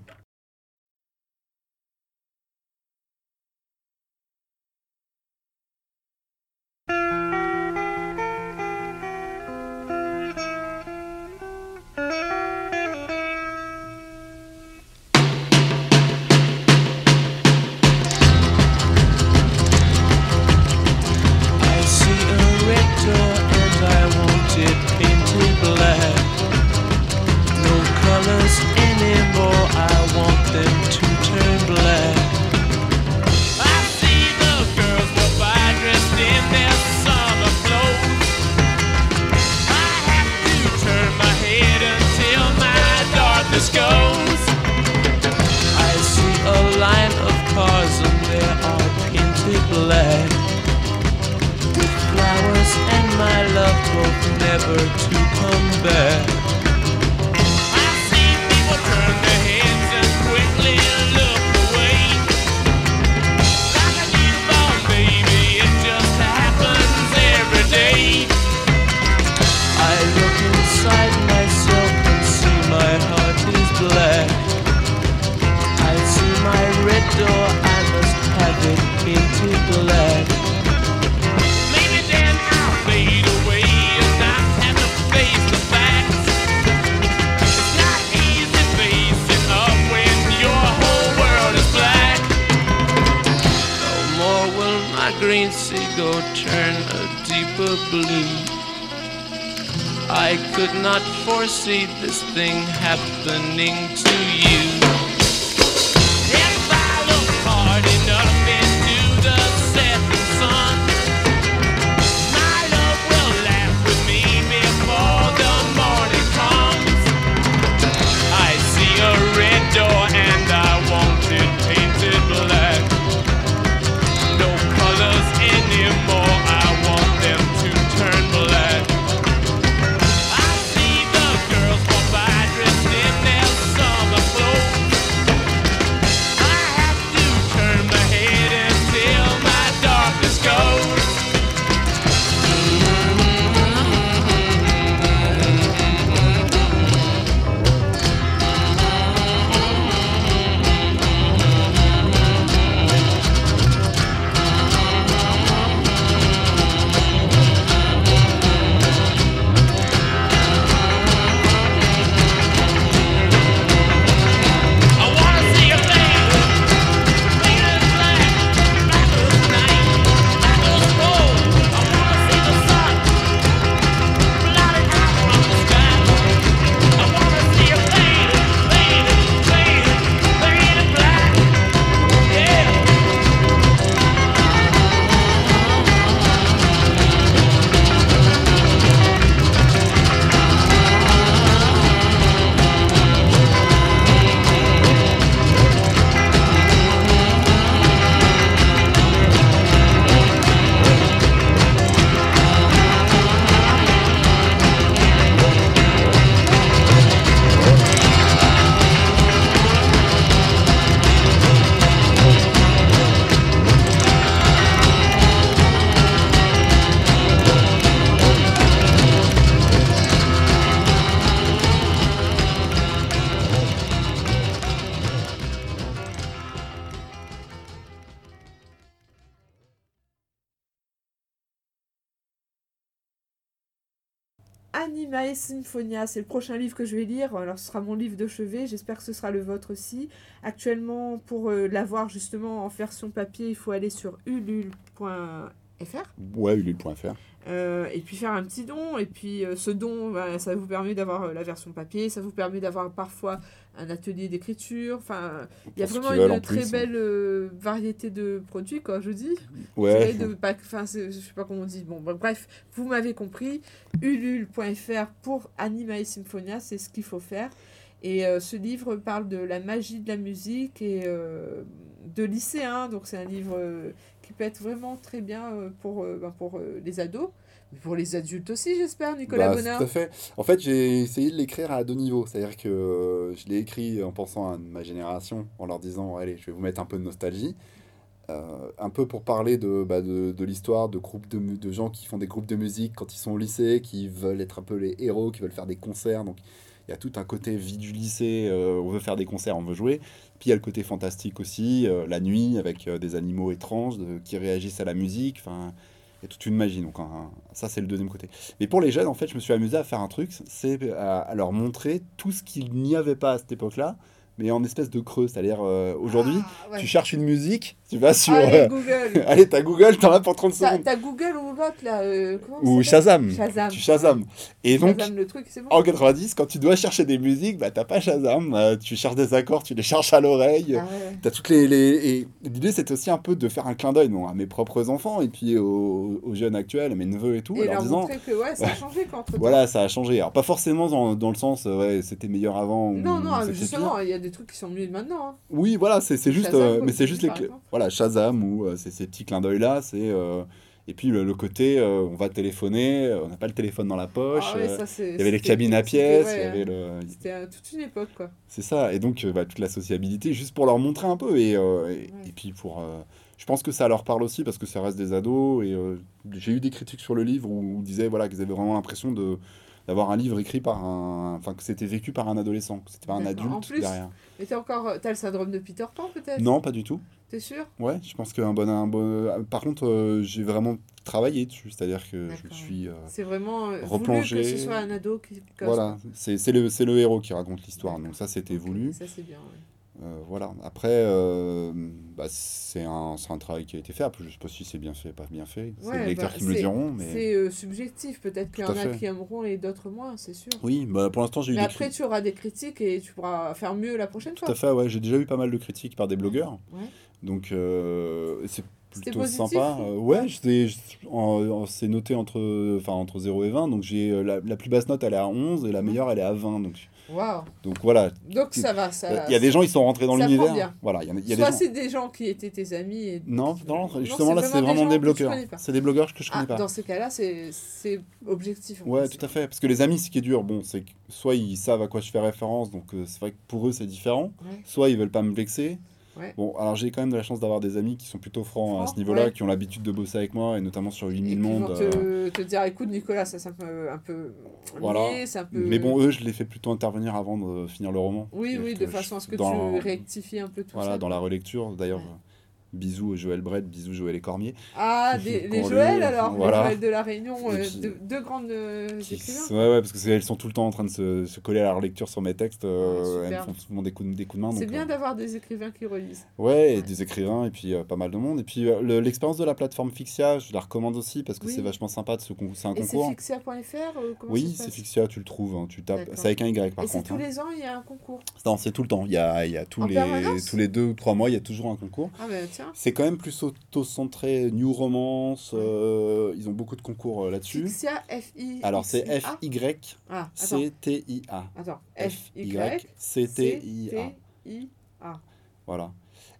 C'est le prochain livre que je vais lire. Alors, ce sera mon livre de chevet. J'espère que ce sera le vôtre aussi. Actuellement, pour euh, l'avoir justement en version papier, il faut aller sur ulule.fr. Ouais, ulule.fr. Euh, et puis faire un petit don. Et puis euh, ce don, bah, ça vous permet d'avoir euh, la version papier, ça vous permet d'avoir parfois un atelier d'écriture. Enfin, il y a vraiment une très plus, belle euh, variété de produits, quoi, je dis. Ouais. De, pas, je sais pas comment on dit. Bon, bah, bref, vous m'avez compris. Ulule.fr pour Animae Symphonia, c'est ce qu'il faut faire. Et ce livre parle de la magie de la musique et de lycéens. Donc, c'est un livre qui peut être vraiment très bien euh, pour, euh, ben, pour euh, les ados. Mais pour les adultes aussi, j'espère, Nicolas Bah, Bonin. Tout à fait. En fait, j'ai essayé de l'écrire à deux niveaux. C'est-à-dire que je l'ai écrit en pensant à ma génération, en leur disant, allez, je vais vous mettre un peu de nostalgie. Euh, un peu pour parler de, bah, de, de l'histoire de groupes de, de gens qui font des groupes de musique quand ils sont au lycée, qui veulent être un peu les héros, qui veulent faire des concerts. Donc, il y a tout un côté vie du lycée, euh, on veut faire des concerts, on veut jouer. Puis il y a le côté fantastique aussi, euh, la nuit, avec euh, des animaux étranges de- qui réagissent à la musique. Enfin, il y a toute une magie. Donc, hein, ça, c'est le deuxième côté. Mais pour les jeunes, en fait, je me suis amusé à faire un truc, c'est à, à leur montrer tout ce qu'il n'y avait pas à cette époque-là, mais en espèce de creux. C'est-à-dire, euh, aujourd'hui, Ah, ouais. tu cherches une musique, tu vas sur... Allez, euh, Google. Allez, t'as Google, t'en as pour 30 T'as secondes. t'as Google ou l'autre, là euh, Ou Shazam. Shazam. Tu Shazam. Et donc, Shazam, le truc, bon. en 90, quand tu dois chercher des musiques, bah, t'as pas Shazam. euh, tu cherches des accords, tu les cherches à l'oreille. Ah ouais. T'as toutes les, les... Et l'idée, c'était aussi un peu de faire un clin d'œil à mes propres enfants et puis aux, aux jeunes actuels, à mes neveux et tout, Et leur disant... montrer que ouais, ça a changé quand Voilà, ça a changé. Alors, pas forcément dans, dans le sens, ouais, c'était meilleur avant. ou Non, non, justement, il y a des trucs qui sont mieux maintenant. hein. Oui, voilà, c'est juste. Shazam, mais c'est juste les. Voilà, Shazam ou euh, c'est ces petits clins d'œil-là. c'est euh, Et puis le, le côté, euh, on va téléphoner, on n'a pas le téléphone dans la poche. Ah ouais, ça, il y avait les c'était- cabines à c'était- pièces, ouais, il y avait hein. le. C'était euh, toute une époque, quoi. C'est ça. Et donc, euh, bah, toute la sociabilité, juste pour leur montrer un peu. Et, et, Ouais. et puis pour. je pense que ça leur parle aussi parce que ça reste des ados. Et j'ai eu des critiques sur le livre où on disait voilà, qu'ils avaient vraiment l'impression de d'avoir un livre écrit par un. Enfin, que c'était vécu par un adolescent, que c'était pas un D'accord. En adulte plus, derrière. Mais t'as encore... T'as le syndrome de Peter Pan, peut-être? Non, pas du tout. T'es sûr? Ouais, je pense qu'un bon, un bon... Par contre, euh, j'ai vraiment travaillé dessus, c'est-à-dire que je suis... euh, C'est vraiment euh, voulu Replongé. que ce soit un ado qui... Voilà, c'est le, héros qui raconte l'histoire, donc ça c'était Ok, voulu. Ça, c'est bien, ouais. Euh, voilà, après, euh, bah, c'est un, un travail qui a été fait, après je sais pas si c'est bien fait, pas bien fait, c'est Ouais, les lecteurs bah, qui me le diront, mais... C'est euh, subjectif, peut-être qu'il y Tout en a qui aimeront et d'autres moins, c'est sûr. Oui, bah, pour l'instant j'ai eu Mais des après, tu auras des critiques et tu pourras faire mieux la prochaine Tout fois. à fait, ouais, j'ai déjà eu pas mal de critiques par des blogueurs, Ouais. Donc euh, c'est plutôt sympa. Euh, Ouais. c'est noté entre, enfin, entre 0 et 20, donc j'ai euh, la, la plus basse note elle est à 11 et la meilleure elle est à 20, donc, donc voilà. Donc ça va, ça Il y a des gens ils sont rentrés dans l'univers. Voilà, il y, a- il y a des Soit c'est des gens qui étaient tes amis. Et... Non, non, Non, justement là c'est vraiment des des blogueurs. C'est des blogueurs que je connais Ah, pas. dans ces cas-là, c'est c'est objectif. Ouais, tout à fait. Parce que les amis, ce qui est dur, bon, c'est que soit ils savent à quoi je fais référence, donc euh, c'est vrai que pour eux c'est différent. Ouais. Soit ils veulent pas me vexer. Ouais. Bon, alors j'ai quand même de la chance d'avoir des amis qui sont plutôt francs à Francs, ce niveau-là, ouais. qui ont l'habitude de bosser avec moi, et notamment sur Et 8000 qui mondes. euh, te, te dire, écoute Nicolas, ça c'est un peu, un peu Voilà. c'est un peu... Mais bon, eux, je les fais plutôt intervenir avant de finir le roman. Oui, oui, de façon à ce que dans- tu rectifies un peu tout Voilà, ça. dans la relecture. D'ailleurs, Ouais. Bisous Joël Brett, bisous Joël et Cormier. Ah, des, les Pour Joël alors, voilà. les Joël de la Réunion, euh, deux, deux grandes euh, Qui- écrivains. ouais, ouais, parce que c'est- elles sont tout le temps en train de se, se coller à la relecture sur mes textes. euh, Ah, elles me font souvent des coups de, des coups de main. C'est bien euh, d'avoir des écrivains qui relisent. Ouais, et des écrivains, et puis euh, pas mal de monde. Et puis le- l'expérience de la plateforme Fixia, je la recommande aussi parce que Oui. c'est vachement sympa de ce con- c'est un Et c'est concours. fixia.fr euh, comment Oui, c'est Fixia, tu le trouves, hein, tu tapes. C'est avec un Y par Et c'est contre. tous hein. les ans, il y a un concours. Non, c'est tout le temps. Il y a, il y a tous, En les, tous les deux ou trois mois, il y a toujours un concours. Ah tiens, C'est quand même plus auto-centré, New Romance. euh, ils ont beaucoup de concours euh, là-dessus. Fixia, F-I... Alors c'est X-I-A. F-Y-C-T-I-A. Ah, attends. F-Y-C-T-I-A. Voilà.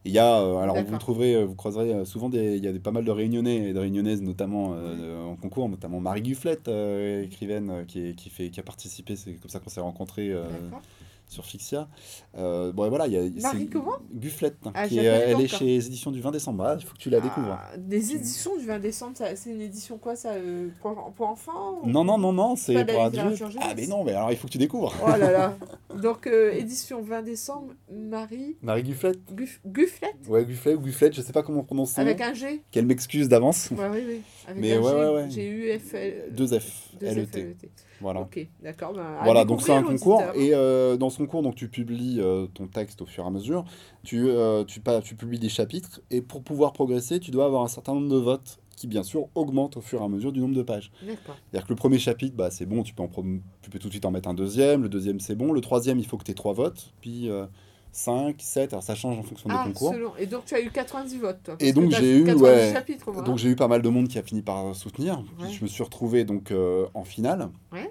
Il y a, euh, alors vous trouverez, vous croiserez souvent des, il y a des, pas mal de réunionnais et de réunionnaises notamment euh, en concours, notamment Marie Gufflette, euh, écrivaine qui, est- qui, fait, qui a participé, c'est comme ça qu'on s'est rencontrés D'accord. Sur Fixia. Euh, bon, et voilà, il y a, Marie comment? Gufflette, Ah, qui est, elle est chez les éditions du 20 décembre. Ah, il faut que tu la découvres. Ah, des éditions du 20 décembre, ça- c'est une édition quoi ça euh, pour, pour enfants Non, non, non, non, c'est pour adultes. Ah, mais non, mais alors il faut que tu découvres. Oh là là. Donc euh, édition 20 décembre, Marie Marie Gufflette Guff- Gufflette Ouais, Gufflette ou Gufflette, je sais pas comment on prononce son avec un G. Qu'elle m'excuse d'avance. Ouais, oui, oui. Avec Mais un ouais, G, ouais, ouais. G U F L. Deux F, deux L E F, T. L E T. Voilà. Ok, d'accord. bah, Voilà, donc c'est un concours. Et euh, dans ce concours, donc, tu publies euh, ton texte au fur et à mesure. Tu, euh, tu, pas- tu publies des chapitres. Et pour pouvoir progresser, tu dois avoir un certain nombre de votes qui, bien sûr, augmentent au fur et à mesure du nombre de pages. C'est-à-dire que le premier chapitre, bah, c'est bon, tu peux, en tu peux tout de suite en mettre un deuxième. Le deuxième, c'est bon. Le troisième, il faut que tu aies trois votes. Puis 5, 7, alors ça change en fonction Ah, des concours. selon. Et donc tu as eu 90 votes, toi. Et donc, j'ai eu, 90 ouais, chapitres, au moins. Donc j'ai eu pas mal de monde qui a fini par soutenir. Ouais. je me suis retrouvé donc euh, en finale. Ouais.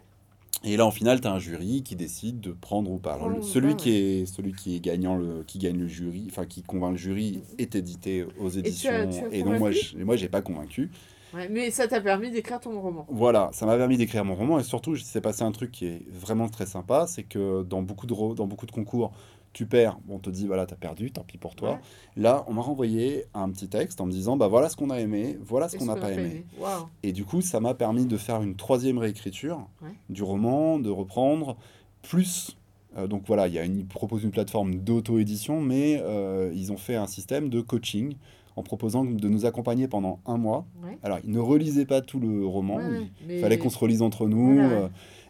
Et là en finale, tu as un jury qui décide de prendre ou pas. Alors, le- Prendre ou celui pas, qui est celui qui est gagnant le qui gagne le jury, enfin qui convainc le jury est édité aux tu as- éditions tu as et donc moi je, moi j'ai pas convaincu. Ouais, mais ça t'a permis d'écrire ton roman. Voilà, ça m'a permis d'écrire mon roman et surtout il s'est passé un truc qui est vraiment très sympa, c'est que dans beaucoup de dans beaucoup de concours tu perds, on te dit voilà, t'as perdu, tant pis pour toi. Ouais. Là, on m'a renvoyé un petit texte en me disant bah voilà ce qu'on a aimé, voilà ce qu'on n'a pas aimé. Et du coup, ça m'a permis de faire une troisième réécriture Ouais. du roman, de reprendre, plus... euh, donc voilà, il y a une, ils proposent une plateforme d'auto-édition, mais euh, ils ont fait un système de coaching en proposant de nous accompagner pendant un mois. Ouais. Alors, ils ne relisaient pas tout le roman, il mais- fallait qu'on se relise entre nous, Voilà, euh,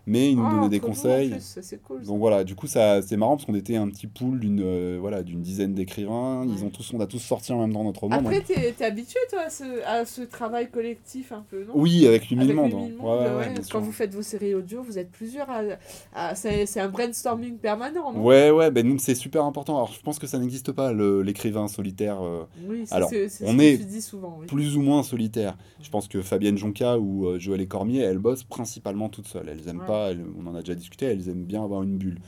mais ils nous Ah, donnaient des conseils. plus, cool. Donc voilà, du coup, ça, c'est marrant parce qu'on était un petit pool d'une euh, voilà, d'une dizaine d'écrivains. Ils ont tous, on a tous sorti en même temps notre roman. Après, t'es es habitué, toi, à ce, à ce travail collectif un peu, non? Oui, avec Avec 8000 monde. Huit mille hein. Ouais, ouais, Quand sûr. vous faites vos séries audio, vous êtes plusieurs. À, à- c'est un brainstorming permanent, non? Ouais, ouais, ben nous c'est super important. Alors je pense que ça n'existe pas, l'écrivain solitaire, euh, Oui, c'est Alors, c'est- on ce que est tu dis souvent. Oui. plus ou moins solitaire. Je pense que Fabienne Jonca ou euh, Joël Cormier, elles bossent principalement toutes seules. Elles aiment Ouais. pas, elles- on en a déjà discuté, elles aiment bien avoir une bulle.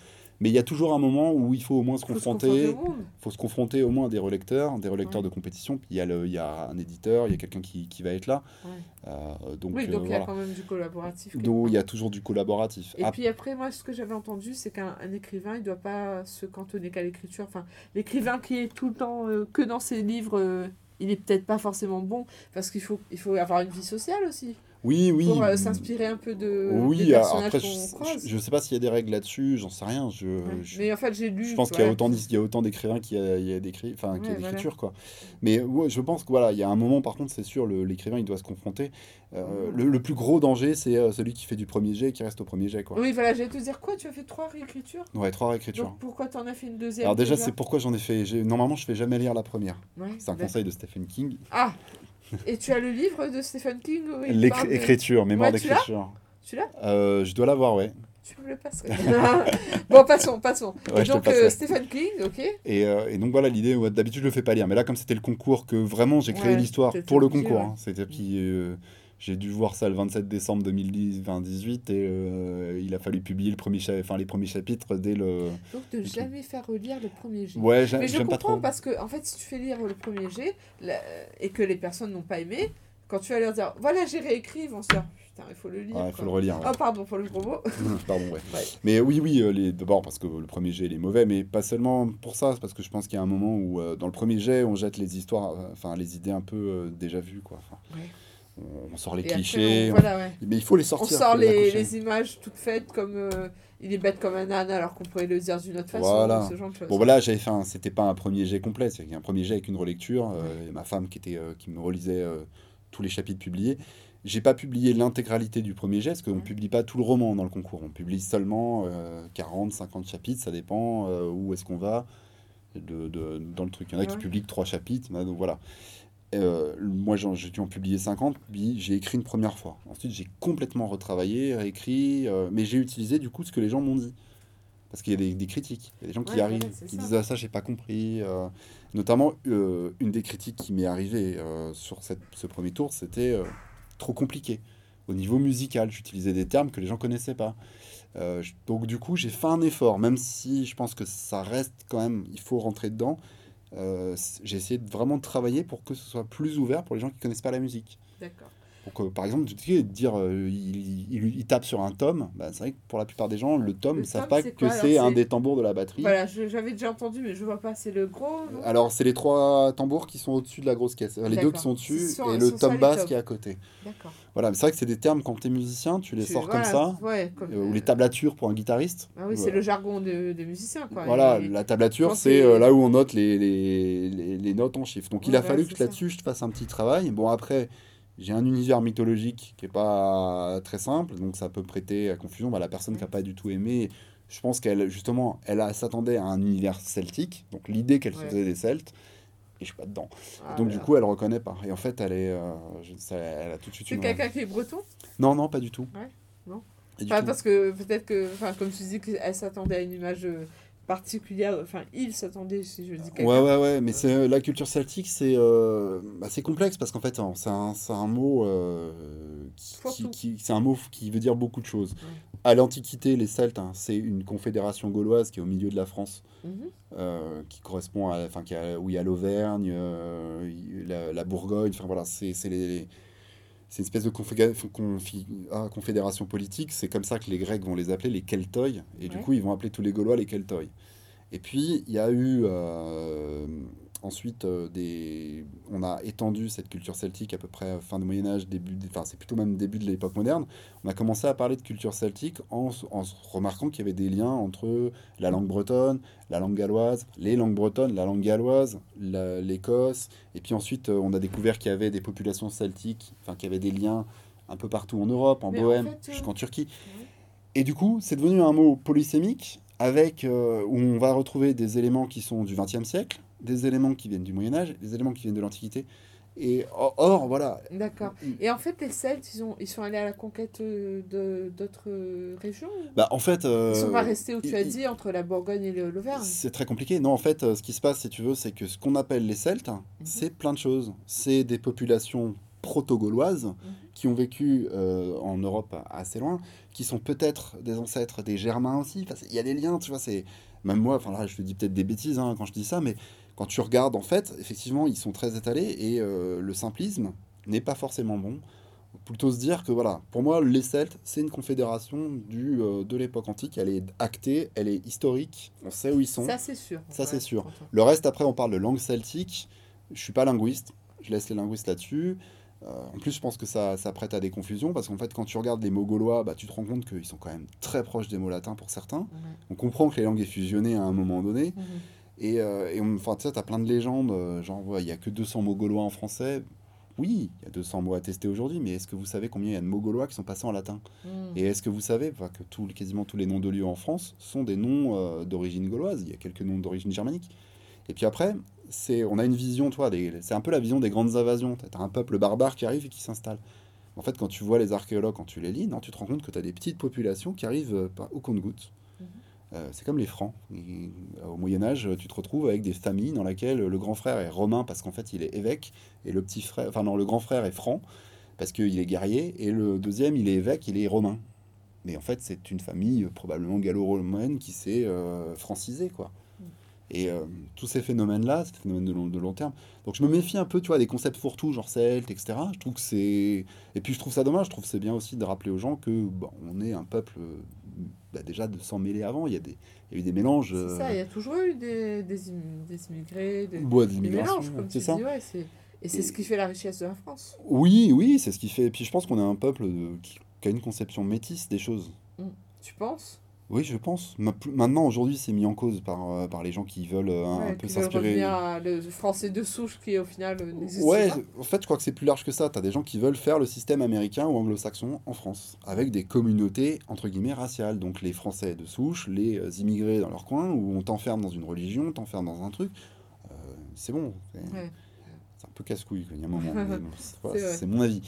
Mais il y a toujours un moment où il faut au moins se Faut confronter. Il faut se confronter au moins à des relecteurs, des relecteurs Ouais. de compétition. Puis il y, a le- il y a un éditeur, il y a quelqu'un qui, qui va être là. Ouais. Euh, donc oui, euh, donc il y a quand même du collaboratif. Donc il y a toujours du collaboratif. Et puis après, moi, ce que j'avais entendu, c'est qu'un un écrivain, il doit pas se cantonner qu'à l'écriture. Enfin, l'écrivain qui est tout le temps euh, que dans ses livres, il est peut-être pas forcément bon, parce qu'il faut, il faut avoir une vie sociale aussi, oui, oui. pour euh, s'inspirer un peu de Oui, des alors personnages après, je, je, je sais pas s'il y a des règles là-dessus, j'en sais rien. Je, Ouais. je- Mais en fait, j'ai lu. Je pense qu'il y a autant, y a autant d'écrivains qu'il y a, il y a d'écrit, enfin, qu'il y a Ouais, d'écriture, quoi. Mais je pense que voilà, il y a un moment, par contre, c'est sûr, l'écrivain, il doit se confronter. Euh, le, le plus gros danger, c'est euh, celui qui fait du premier jet et qui reste au premier jet, quoi. Oui, voilà, j'allais te dire quoi Tu as fait trois réécritures? Ouais, trois réécritures. Donc pourquoi t'en as fait une deuxième Alors déjà, c'est pourquoi j'en ai fait. j'ai- Normalement, je fais jamais lire la première. C'est un conseil de Stephen King. Ah Et tu as le livre de Stephen King où il parle de- L'écriture, mémoire Ouais, d'écriture. Tu l'as Euh, je dois l'avoir, ouais. Tu me le passerais. bon, passons, passons. Ouais, donc, euh. Stephen King, ok Et, euh, et donc voilà l'idée, ouais, d'habitude je le fais pas lire, mais là comme c'était le concours que vraiment j'ai créé l'histoire pour le concours, hein. c'était euh, j'ai dû voir ça le 27 décembre 2018 et euh, il a fallu publier le premier enfin, les premiers chapitres dès le... Donc, de jamais faire relire le premier jet. Ouais, Mais je pas comprends trop. parce que, en fait, si tu fais lire le premier jet et que les personnes n'ont pas aimé, quand tu vas leur dire voilà, j'ai réécrit, ils vont se dire putain, il faut le lire. Ouais, il faut le relire. ouais. Oh, pardon pour le gros mot. Pardon, ouais. Ouais. Mais oui, oui, euh, les... d'abord parce que le premier jet il est mauvais, mais pas seulement pour ça, parce que je pense qu'il y a un moment où euh, dans le premier jet on jette les histoires, enfin les idées un peu euh, déjà vues, quoi. Enfin, Ouais. On, on sort les Et clichés, on- on- voilà, ouais. mais il faut les On sortir. sort faut les images toutes faites comme euh, il est bête comme un âne alors qu'on pourrait le dire d'une autre façon. Voilà. Ce genre de choses. Bon voilà, j'avais fait c'était pas un premier jet complet, c'est un premier jet avec une relecture, euh, et ma femme qui était euh, qui me relisait tous les chapitres publiés. J'ai pas publié l'intégralité du premier jet parce qu'on Ouais. publie pas tout le roman dans le concours, on publie seulement euh, 40, 50 chapitres, ça dépend où est-ce qu'on va de, de- dans le truc. Il y en a qui publient 3 chapitres, bah, donc voilà. Euh, moi j'ai dû en publier 50, puis j'ai écrit une première fois. Ensuite j'ai complètement retravaillé, réécrit, euh, mais j'ai utilisé du coup ce que les gens m'ont dit. Parce qu'il y a des, des critiques, il y a des gens qui Ouais, arrivent, c'est qui ça. disent ah ça j'ai pas compris. euh. notamment une des critiques qui m'est arrivée sur cette, ce premier tour, c'était trop compliqué. Au niveau musical, j'utilisais des termes que les gens connaissaient pas. Donc du coup j'ai fait un effort, même si je pense que ça reste quand même, il faut rentrer dedans. Euh, j'ai essayé de vraiment travailler pour que ce soit plus ouvert pour les gens qui connaissent pas la musique. Pour que, par exemple, dire euh, il, il- il tape sur un tome, bah, c'est vrai que pour la plupart des gens, le tome, ils savent tome, pas que c'est un des tambours de la batterie. Voilà, j'avais déjà entendu, mais je vois pas. C'est le gros. Alors, c'est les trois tambours qui sont au-dessus de la grosse caisse. Les deux qui sont dessus Ce sont- et le sont ça, tom les basse qui est à côté. D'accord. Voilà, mais c'est vrai que c'est des termes quand tu es musicien, tu les Tu- sors voilà, comme ça. Ouais, comme, euh, ou les tablatures pour un guitariste. Ah oui, c'est le jargon de- des musiciens, quoi. Voilà, Et- la tablature, c'est euh, là où on note les, les, les, les notes en chiffres. Donc il a fallu que là-dessus, je te fasse un petit travail. Bon, après, j'ai un univers mythologique qui est pas très simple, donc ça peut prêter à confusion. Bah, la personne qui n'a pas du tout aimé, je pense qu'elle, justement, elle s'attendait à un univers celtique, donc l'idée qu'elle se Ouais. faisait des Celtes, et je suis pas dedans. Ah donc là du coup, elle reconnaît pas. Et en fait, elle est, euh, je- ça- elle a tout de suite C'est quelqu'un qui est breton? Non, non, pas du tout. Ouais, non. Enfin, parce que peut-être que, enfin, comme tu dis, qu'elle s'attendait à une image euh, particulière. Enfin, il s'attendait, si je dis. Ouais, ouais, ouais, mais c'est la culture celtique, c'est euh, bah, c'est complexe parce qu'en fait, c'est un, un mot euh, qui, c'est un mot qui veut dire beaucoup de choses. Ouais. À l'Antiquité, les Celtes, hein, c'est une confédération gauloise qui est au milieu de la France, Mhm. euh, qui correspond à, enfin, qui a- où il y a l'Auvergne, euh, la, la Bourgogne, enfin voilà, c'est c'est les, les- c'est une espèce de ah, confédération politique. C'est comme ça que les Grecs vont les appeler les Keltoi, et du coup, ils vont appeler tous les Gaulois les Keltoi. Et puis, il y a eu euh, ensuite euh, des. On a étendu cette culture celtique à peu près fin du Moyen-Âge, début. de- Enfin, c'est plutôt même début de l'époque moderne. On a commencé à parler de culture celtique en, en se remarquant qu'il y avait des liens entre la langue bretonne, la langue galloise, les langues bretonnes, la langue galloise, la- l'Écosse. Et puis ensuite, euh, on a découvert qu'il y avait des populations celtiques, enfin, qu'il y avait des liens un peu partout en Europe, en Mais en Bohème, fait, euh, jusqu'en Turquie. Et du coup, c'est devenu un mot polysémique avec euh, où on va retrouver des éléments qui sont du XXe siècle, des éléments qui viennent du Moyen Âge, des éléments qui viennent de l'Antiquité. Et or, voilà. D'accord. Et en fait, les Celtes, ils, ont, ils sont allés à la conquête euh, de d'autres euh, régions Bah, en fait, euh, Ils sont pas restés où tu as dit, entre la Bourgogne et l'Auvergne? C'est très compliqué. Non, en fait, euh, ce qui se passe, si tu veux, c'est que ce qu'on appelle les Celtes, c'est plein de choses. C'est des populations proto-gauloises qui ont vécu euh, en Europe assez loin, qui sont peut-être des ancêtres des Germains aussi. Enfin, il y a des liens, tu vois. C'est même moi. Enfin là, je te dis peut-être des bêtises hein, quand je dis ça, mais quand tu regardes, en fait, effectivement, ils sont très étalés et euh, le simplisme n'est pas forcément bon. Plutôt se dire que voilà, pour moi, les Celtes, c'est une confédération du, euh, de l'époque antique. Elle est actée, elle est historique. On sait où ils sont. Ça, c'est sûr. Ça, c'est sûr. Le reste, après, on parle de langue celtique. Je suis pas linguiste. Je laisse les linguistes là-dessus. Euh, en plus, je pense que ça, ça prête à des confusions parce qu'en fait, quand tu regardes les mots gaulois, bah, tu te rends compte qu'ils sont quand même très proches des mots latins pour certains. On comprend que les langues aient fusionné à un moment donné. Mhm. Et, euh, et on- enfin, tu sais, t'as plein de légendes, euh, genre, ouais, il y a que 200 mots gaulois en français. Oui, il y a 200 mots attestés aujourd'hui, mais est-ce que vous savez combien il y a de mots gaulois qui sont passés en latin? Mhm. Et est-ce que vous savez que tous, quasiment tous les noms de lieux en France sont des noms euh, d'origine gauloise? Il y a quelques noms d'origine germanique. Et puis après, c'est, on a une vision, toi, c'est un peu la vision des grandes invasions. Tu as un peuple barbare qui arrive et qui s'installe. En fait, quand tu vois les archéologues, quand tu les lis, non, tu te rends compte que tu as des petites populations qui arrivent euh, au compte-gouttes. Euh, c'est comme les Francs. Et, euh, au Moyen Âge, tu te retrouves avec des familles dans lesquelles le grand frère est romain parce qu'en fait il est évêque et le petit frère, enfin non, le grand frère est franc parce qu'il est guerrier et le deuxième il est évêque, il est romain. Mais en fait c'est une famille euh, probablement gallo-romaine qui s'est euh, francisée quoi. Mm. Et euh, tous ces phénomènes-là, ces phénomènes de long, de long terme. Donc je me méfie un peu, tu vois, des concepts fourre-tout, genre celte, etc. Je trouve que c'est... Et puis je trouve ça dommage, je trouve que c'est bien aussi de rappeler aux gens que on est un peuple bah, déjà de s'en mêler avant. Il y, a des... il y a eu des mélanges... C'est ça, euh, il y a toujours eu des, des, im- des immigrés, des, mélanges, comme c'est tu ça dis. Ouais, c'est- et c'est ce qui fait la richesse de la France. Oui, oui, c'est ce qui fait. Et puis je pense qu'on est un peuple de- qui, qui a une conception métisse des choses. Tu penses? Oui, je pense. Maintenant, aujourd'hui, c'est mis en cause par, euh, par les gens qui veulent euh, un, Ouais, un peu s'inspirer. le français de souche qui, au final, euh, n'existe Ouais, pas. en fait, je crois que c'est plus large que ça. Tu as des gens qui veulent faire le système américain ou anglo-saxon en France, avec des communautés, entre guillemets, raciales. Donc les Français de souche, les euh, immigrés dans leur coin, où on t'enferme dans une religion, on t'enferme dans un truc. Euh, c'est bon. C'est Ouais, un peu casse-couille, il y a un moment. bon, c'est mon avis.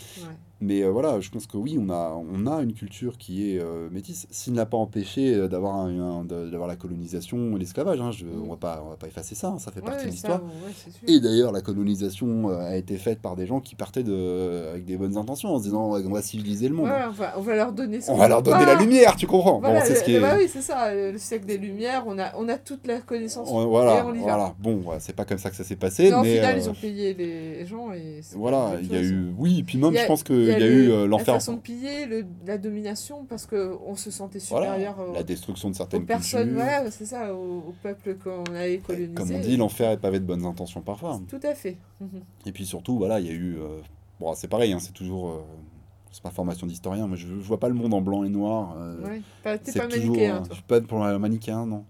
Mais euh, voilà, je pense que oui, on a, on a une culture qui est euh, métisse. S'il n'a pas empêché euh, d'avoir un- un- d'avoir la colonisation et l'esclavage, hein, je- Mm. on va pas, on va pas effacer ça, hein, ça fait partie de l'histoire. ouais. Et d'ailleurs, la colonisation a été faite par des gens qui partaient de, avec des bonnes intentions, en se disant on va civiliser le monde. Ouais, on, va, on va leur donner ce on va leur donner pas. la lumière, tu comprends Voilà, Bon, c'est ce qui le- est. bah oui, c'est ça, le, le siècle des Lumières, on a, on a toute la connaissance. on- et voilà, on voilà. Bon, c'est pas comme ça que ça s'est passé, Mais au final, euh, ils ont payé les gens et voilà, il y a eu. Oui, puis même, a- je pense Il qu'il y a, le- eu euh, la l'enfer. façon de piller, le- la domination, parce qu'on se sentait Voilà, supérieur au- la destruction de certaines personnes, voilà, c'est ça, au, au peuple qu'on avait colonisé. Comme on dit, l'enfer est pavé de bonnes intentions parfois. Tout à fait. Et puis surtout, voilà, il y a eu. euh, Bon, c'est pareil, hein, c'est toujours. euh, C'est ma formation d'historien, mais je, je vois pas le monde en blanc et noir. Ouais. Pas- pas toujours. manichéen, toi. je suis pas pour la manichéen, non.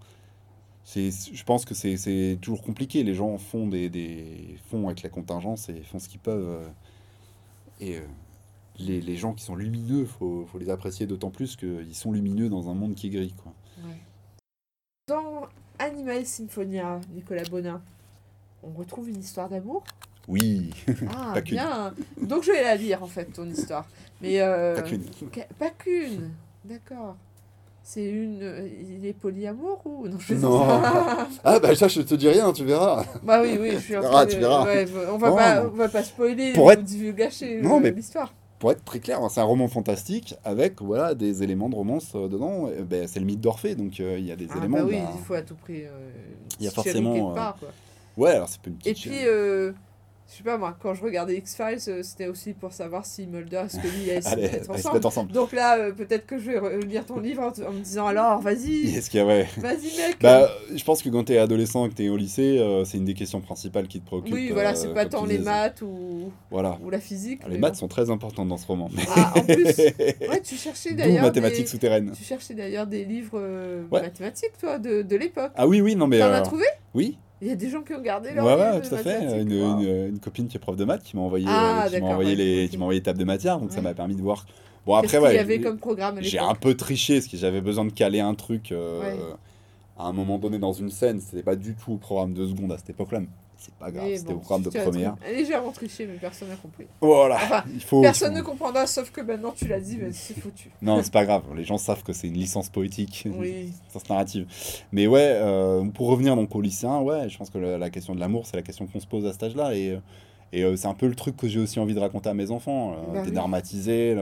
Je pense que c'est, c'est toujours compliqué. Les gens font des, des font avec la contingence et font ce qu'ils peuvent. Et euh, les, les gens qui sont lumineux, faut, faut les apprécier d'autant plus qu'ils sont lumineux dans un monde qui est gris. Quoi. Ouais. Dans Animal Symphonia, Nicolas Bonin, on retrouve une histoire d'amour? Oui, Ah, bien. Donc je vais la lire en fait, ton histoire. Mais euh, Pas qu'une. Pas qu'une. D'accord. C'est une. euh, Il est polyamour ou non je Non. ah bah ça je te dis rien, tu verras. bah oui, oui, je suis en Tu train de- tu verras. ouais, on va Non. pas, on va pas spoiler Pour ou être- divulgacher Non, euh, mais- l'histoire. Pour être très clair, c'est un roman fantastique avec voilà des éléments de romance euh, dedans. Et, ben, c'est le mythe d'Orphée, donc euh, il y a des Ah éléments. bah oui, bah, il faut à tout prix. euh, Il y a forcément, part. Ouais, alors c'est pas une Et petite. puis, euh, je sais pas moi, quand je regardais X-Files, euh, c'était aussi pour savoir si Mulder et Scully allaient se mettre ensemble. ensemble. Donc là, euh, peut-être que je vais re- lire ton livre en, en me disant alors, vas-y, Est-ce qu'il y a ouais. vas-y mec. Bah, je pense que quand t'es adolescent et que t'es au lycée, euh, c'est une des questions principales qui te préoccupent. oui, voilà, euh, c'est pas tant les disais. maths ou, Voilà. ou la physique. Ah, Les maths bon. sont très importantes dans ce roman. Ah, en plus, ouais, tu cherchais d'ailleurs. mathématiques des... souterraines. Tu cherchais d'ailleurs des livres Ouais. mathématiques, toi, de, de l'époque. Ah oui, oui, non mais. T'en as trouvé? Oui, Il y a des gens qui ont gardé ouais, leur ouais, de tout à fait. Une, une- une copine qui est prof de maths qui m'a envoyé, Ah, qui m'a d'accord, envoyé, ouais, les, ok. qui m'a envoyé table de matière, donc ça Ouais. m'a permis de voir. Bon, après, ouais. comme programme J'ai un peu triché parce que j'avais besoin de caler un truc euh, Ouais. à un moment donné dans une scène. C'était pas du tout au programme de seconde à cette époque-là. C'est pas grave, c'était bon, au programme de première. Légèrement triché, mais personne n'a compris. Voilà, Enfin, il faut. Personne il ne comprendra, sauf que maintenant tu l'as dit, mais c'est foutu. Non, c'est pas grave. Les gens savent que c'est une licence poétique, une Oui. licence narrative. Mais ouais, euh, pour revenir donc au lycéen, ouais, je pense que la, la question de l'amour, c'est la question qu'on se pose à cet âge-là. Et, euh, et euh, c'est un peu le truc que j'ai aussi envie de raconter à mes enfants, euh, Bah oui.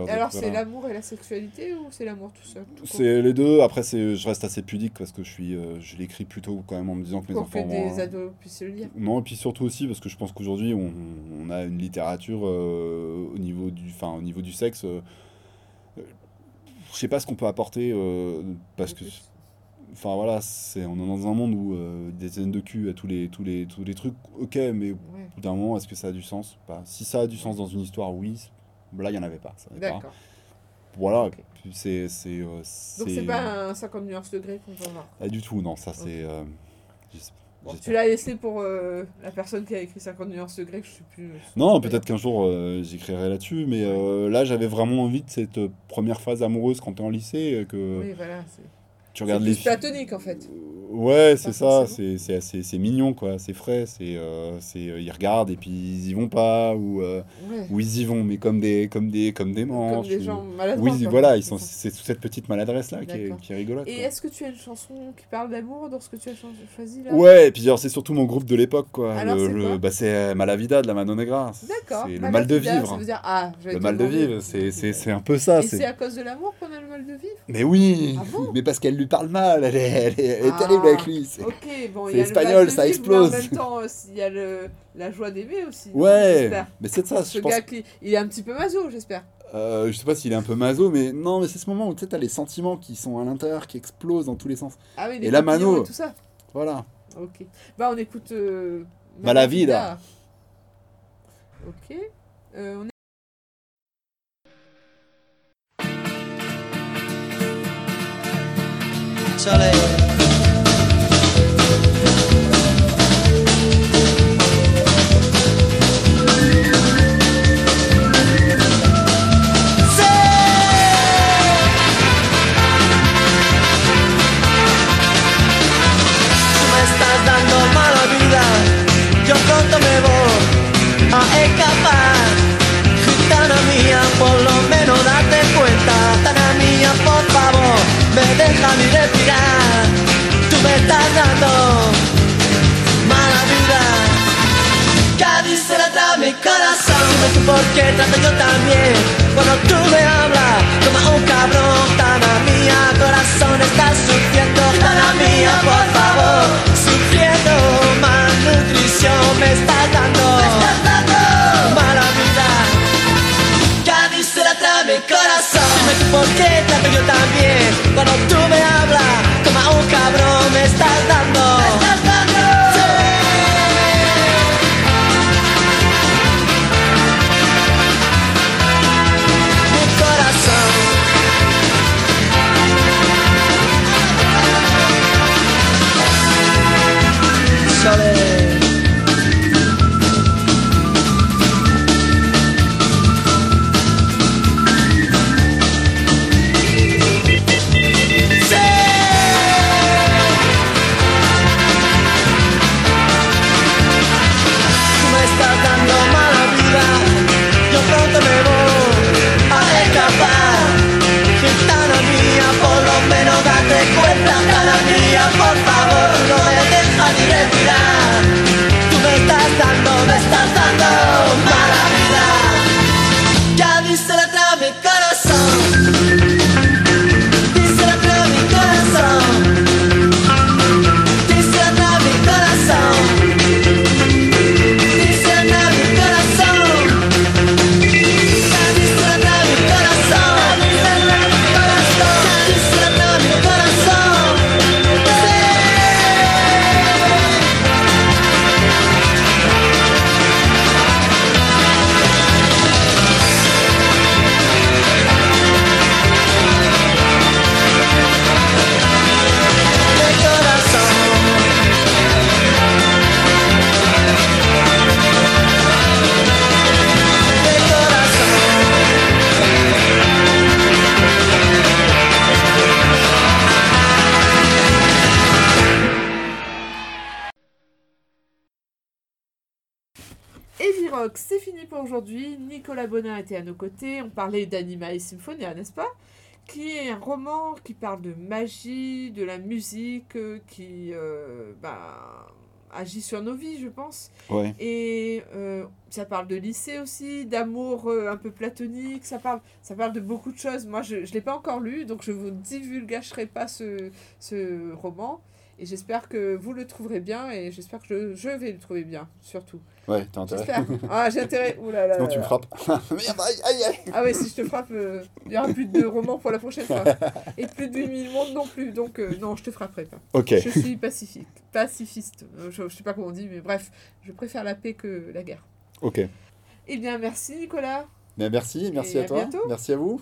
Et alors, c'est l'amour et la sexualité ou c'est l'amour tout seul C'est les deux. Après, c'est, je reste assez pudique parce que je suis, euh, je l'écris plutôt quand même en me disant que mes Pour que enfants. des vont- ados puissent le lire. Non, et puis surtout aussi parce que je pense qu'aujourd'hui on, on a une littérature euh, au niveau du, enfin au niveau du sexe. je sais pas ce qu'on peut apporter parce que, enfin voilà, c'est on est dans un monde où euh, des dizaines de cul à tous les tous les tous les trucs. Ok, mais au bout d'un moment, est-ce que ça a du sens Pas? Si ça a du sens dans une histoire, oui. Là, il y en avait pas. ça avait pas. d'accord. Voilà. Ok. puis C'est c'est euh, Donc, c'est pas un 50 nuances degrés qu'on va voir. Pas du tout. Non, ça c'est. euh, Bon, tu l'as laissé pour euh, la personne qui a écrit 50 nuances degrés, que je sais plus. Non, peut-être qu'un jour euh, j'écrirai là-dessus, mais euh, là j'avais vraiment envie de cette première phase amoureuse quand t'es en lycée, que Oui, voilà. Tu regardes les platonique en fait. Ouais, c'est ça, c'est assez- c'est mignon quoi, c'est frais, c'est euh, c'est euh, ils regardent et puis ils y vont pas ou euh, Ouais. ou ils y vont mais comme des comme des comme des Comme manches. des ou- gens maladroits. Oui, voilà, ils C'est sont c'est toute cette petite maladresse là qui est, qui est rigolote. Et est-ce que tu as une chanson qui parle d'amour dans ce que tu as cho- choisi là? Ouais, et puis alors, c'est surtout mon groupe de l'époque quoi. Alors, Le- c'est le- quoi? bah, c'est euh, Malavida de la Mano Negra. D'accord. C'est le Mal de vivre. Ça veut dire ah, Le mal de vivre, c'est c'est- un peu ça. C'est- c'est à cause de l'amour qu'on a le mal de vivre? Mais oui, Ah mais parce qu'elle lui parle mal, elle est, elle est, elle est Ah. terrible avec lui. c'est- Ok, bon, C'est il y a espagnol, ça explose. Mais en même temps, il y a le, la joie d'aimer aussi. Ouais, mais c'est ça, Ce je pense. gars qui, il est un petit peu maso, j'espère. Euh, je sais pas s'il est un peu maso, mais non, mais c'est ce moment où tu t'as les sentiments qui sont à l'intérieur, qui explosent dans tous les sens. Ah oui, les Et la mano. et tout ça. Voilà. Ok. Bah, on écoute. Euh, Malavida. Ok. Euh, on est- por qué trato yo también. Cuando tú me hablas, como un cabrón. Tana mía, corazón está sufriendo. Tana mía, por favor, sufriendo. Malnutrición me estás dando. Mala vida. Cádiz trae mi corazón. Dime tú por qué trato yo también. Cuando tú me hablas, como un cabrón me estás dando. Aujourd'hui. Nicolas Bonin était à nos côtés. On parlait d'Anima et Symphonia, n'est-ce pas? Qui est un roman qui parle de magie, de la musique, euh, qui euh, bah, agit sur nos vies, je pense. Ouais. Et euh, ça parle de lycée aussi, d'amour un peu platonique, ça parle, ça parle de beaucoup de choses. Moi, je ne l'ai pas encore lu, donc je vous divulgacherai pas ce, ce roman. Et j'espère que vous le trouverez bien, et j'espère que je, je vais le trouver bien, surtout. Ouais, t'as intérêt. Ah, j'ai intérêt. Ouh là là. Sinon là tu me frappes. Merde, aïe, aïe, aïe. Ah ouais, si je te frappe, euh, il y aura plus de romans pour la prochaine fois. Et plus de 8000 mondes non plus, donc euh, non, je te frapperai pas. Ok. Je suis pacifique, pacifiste. Euh, Je, je sais pas comment on dit, mais bref, je préfère la paix que la guerre. Ok. Eh bien, merci Nicolas. Mais merci, merci Et à à toi. bientôt. Merci à vous.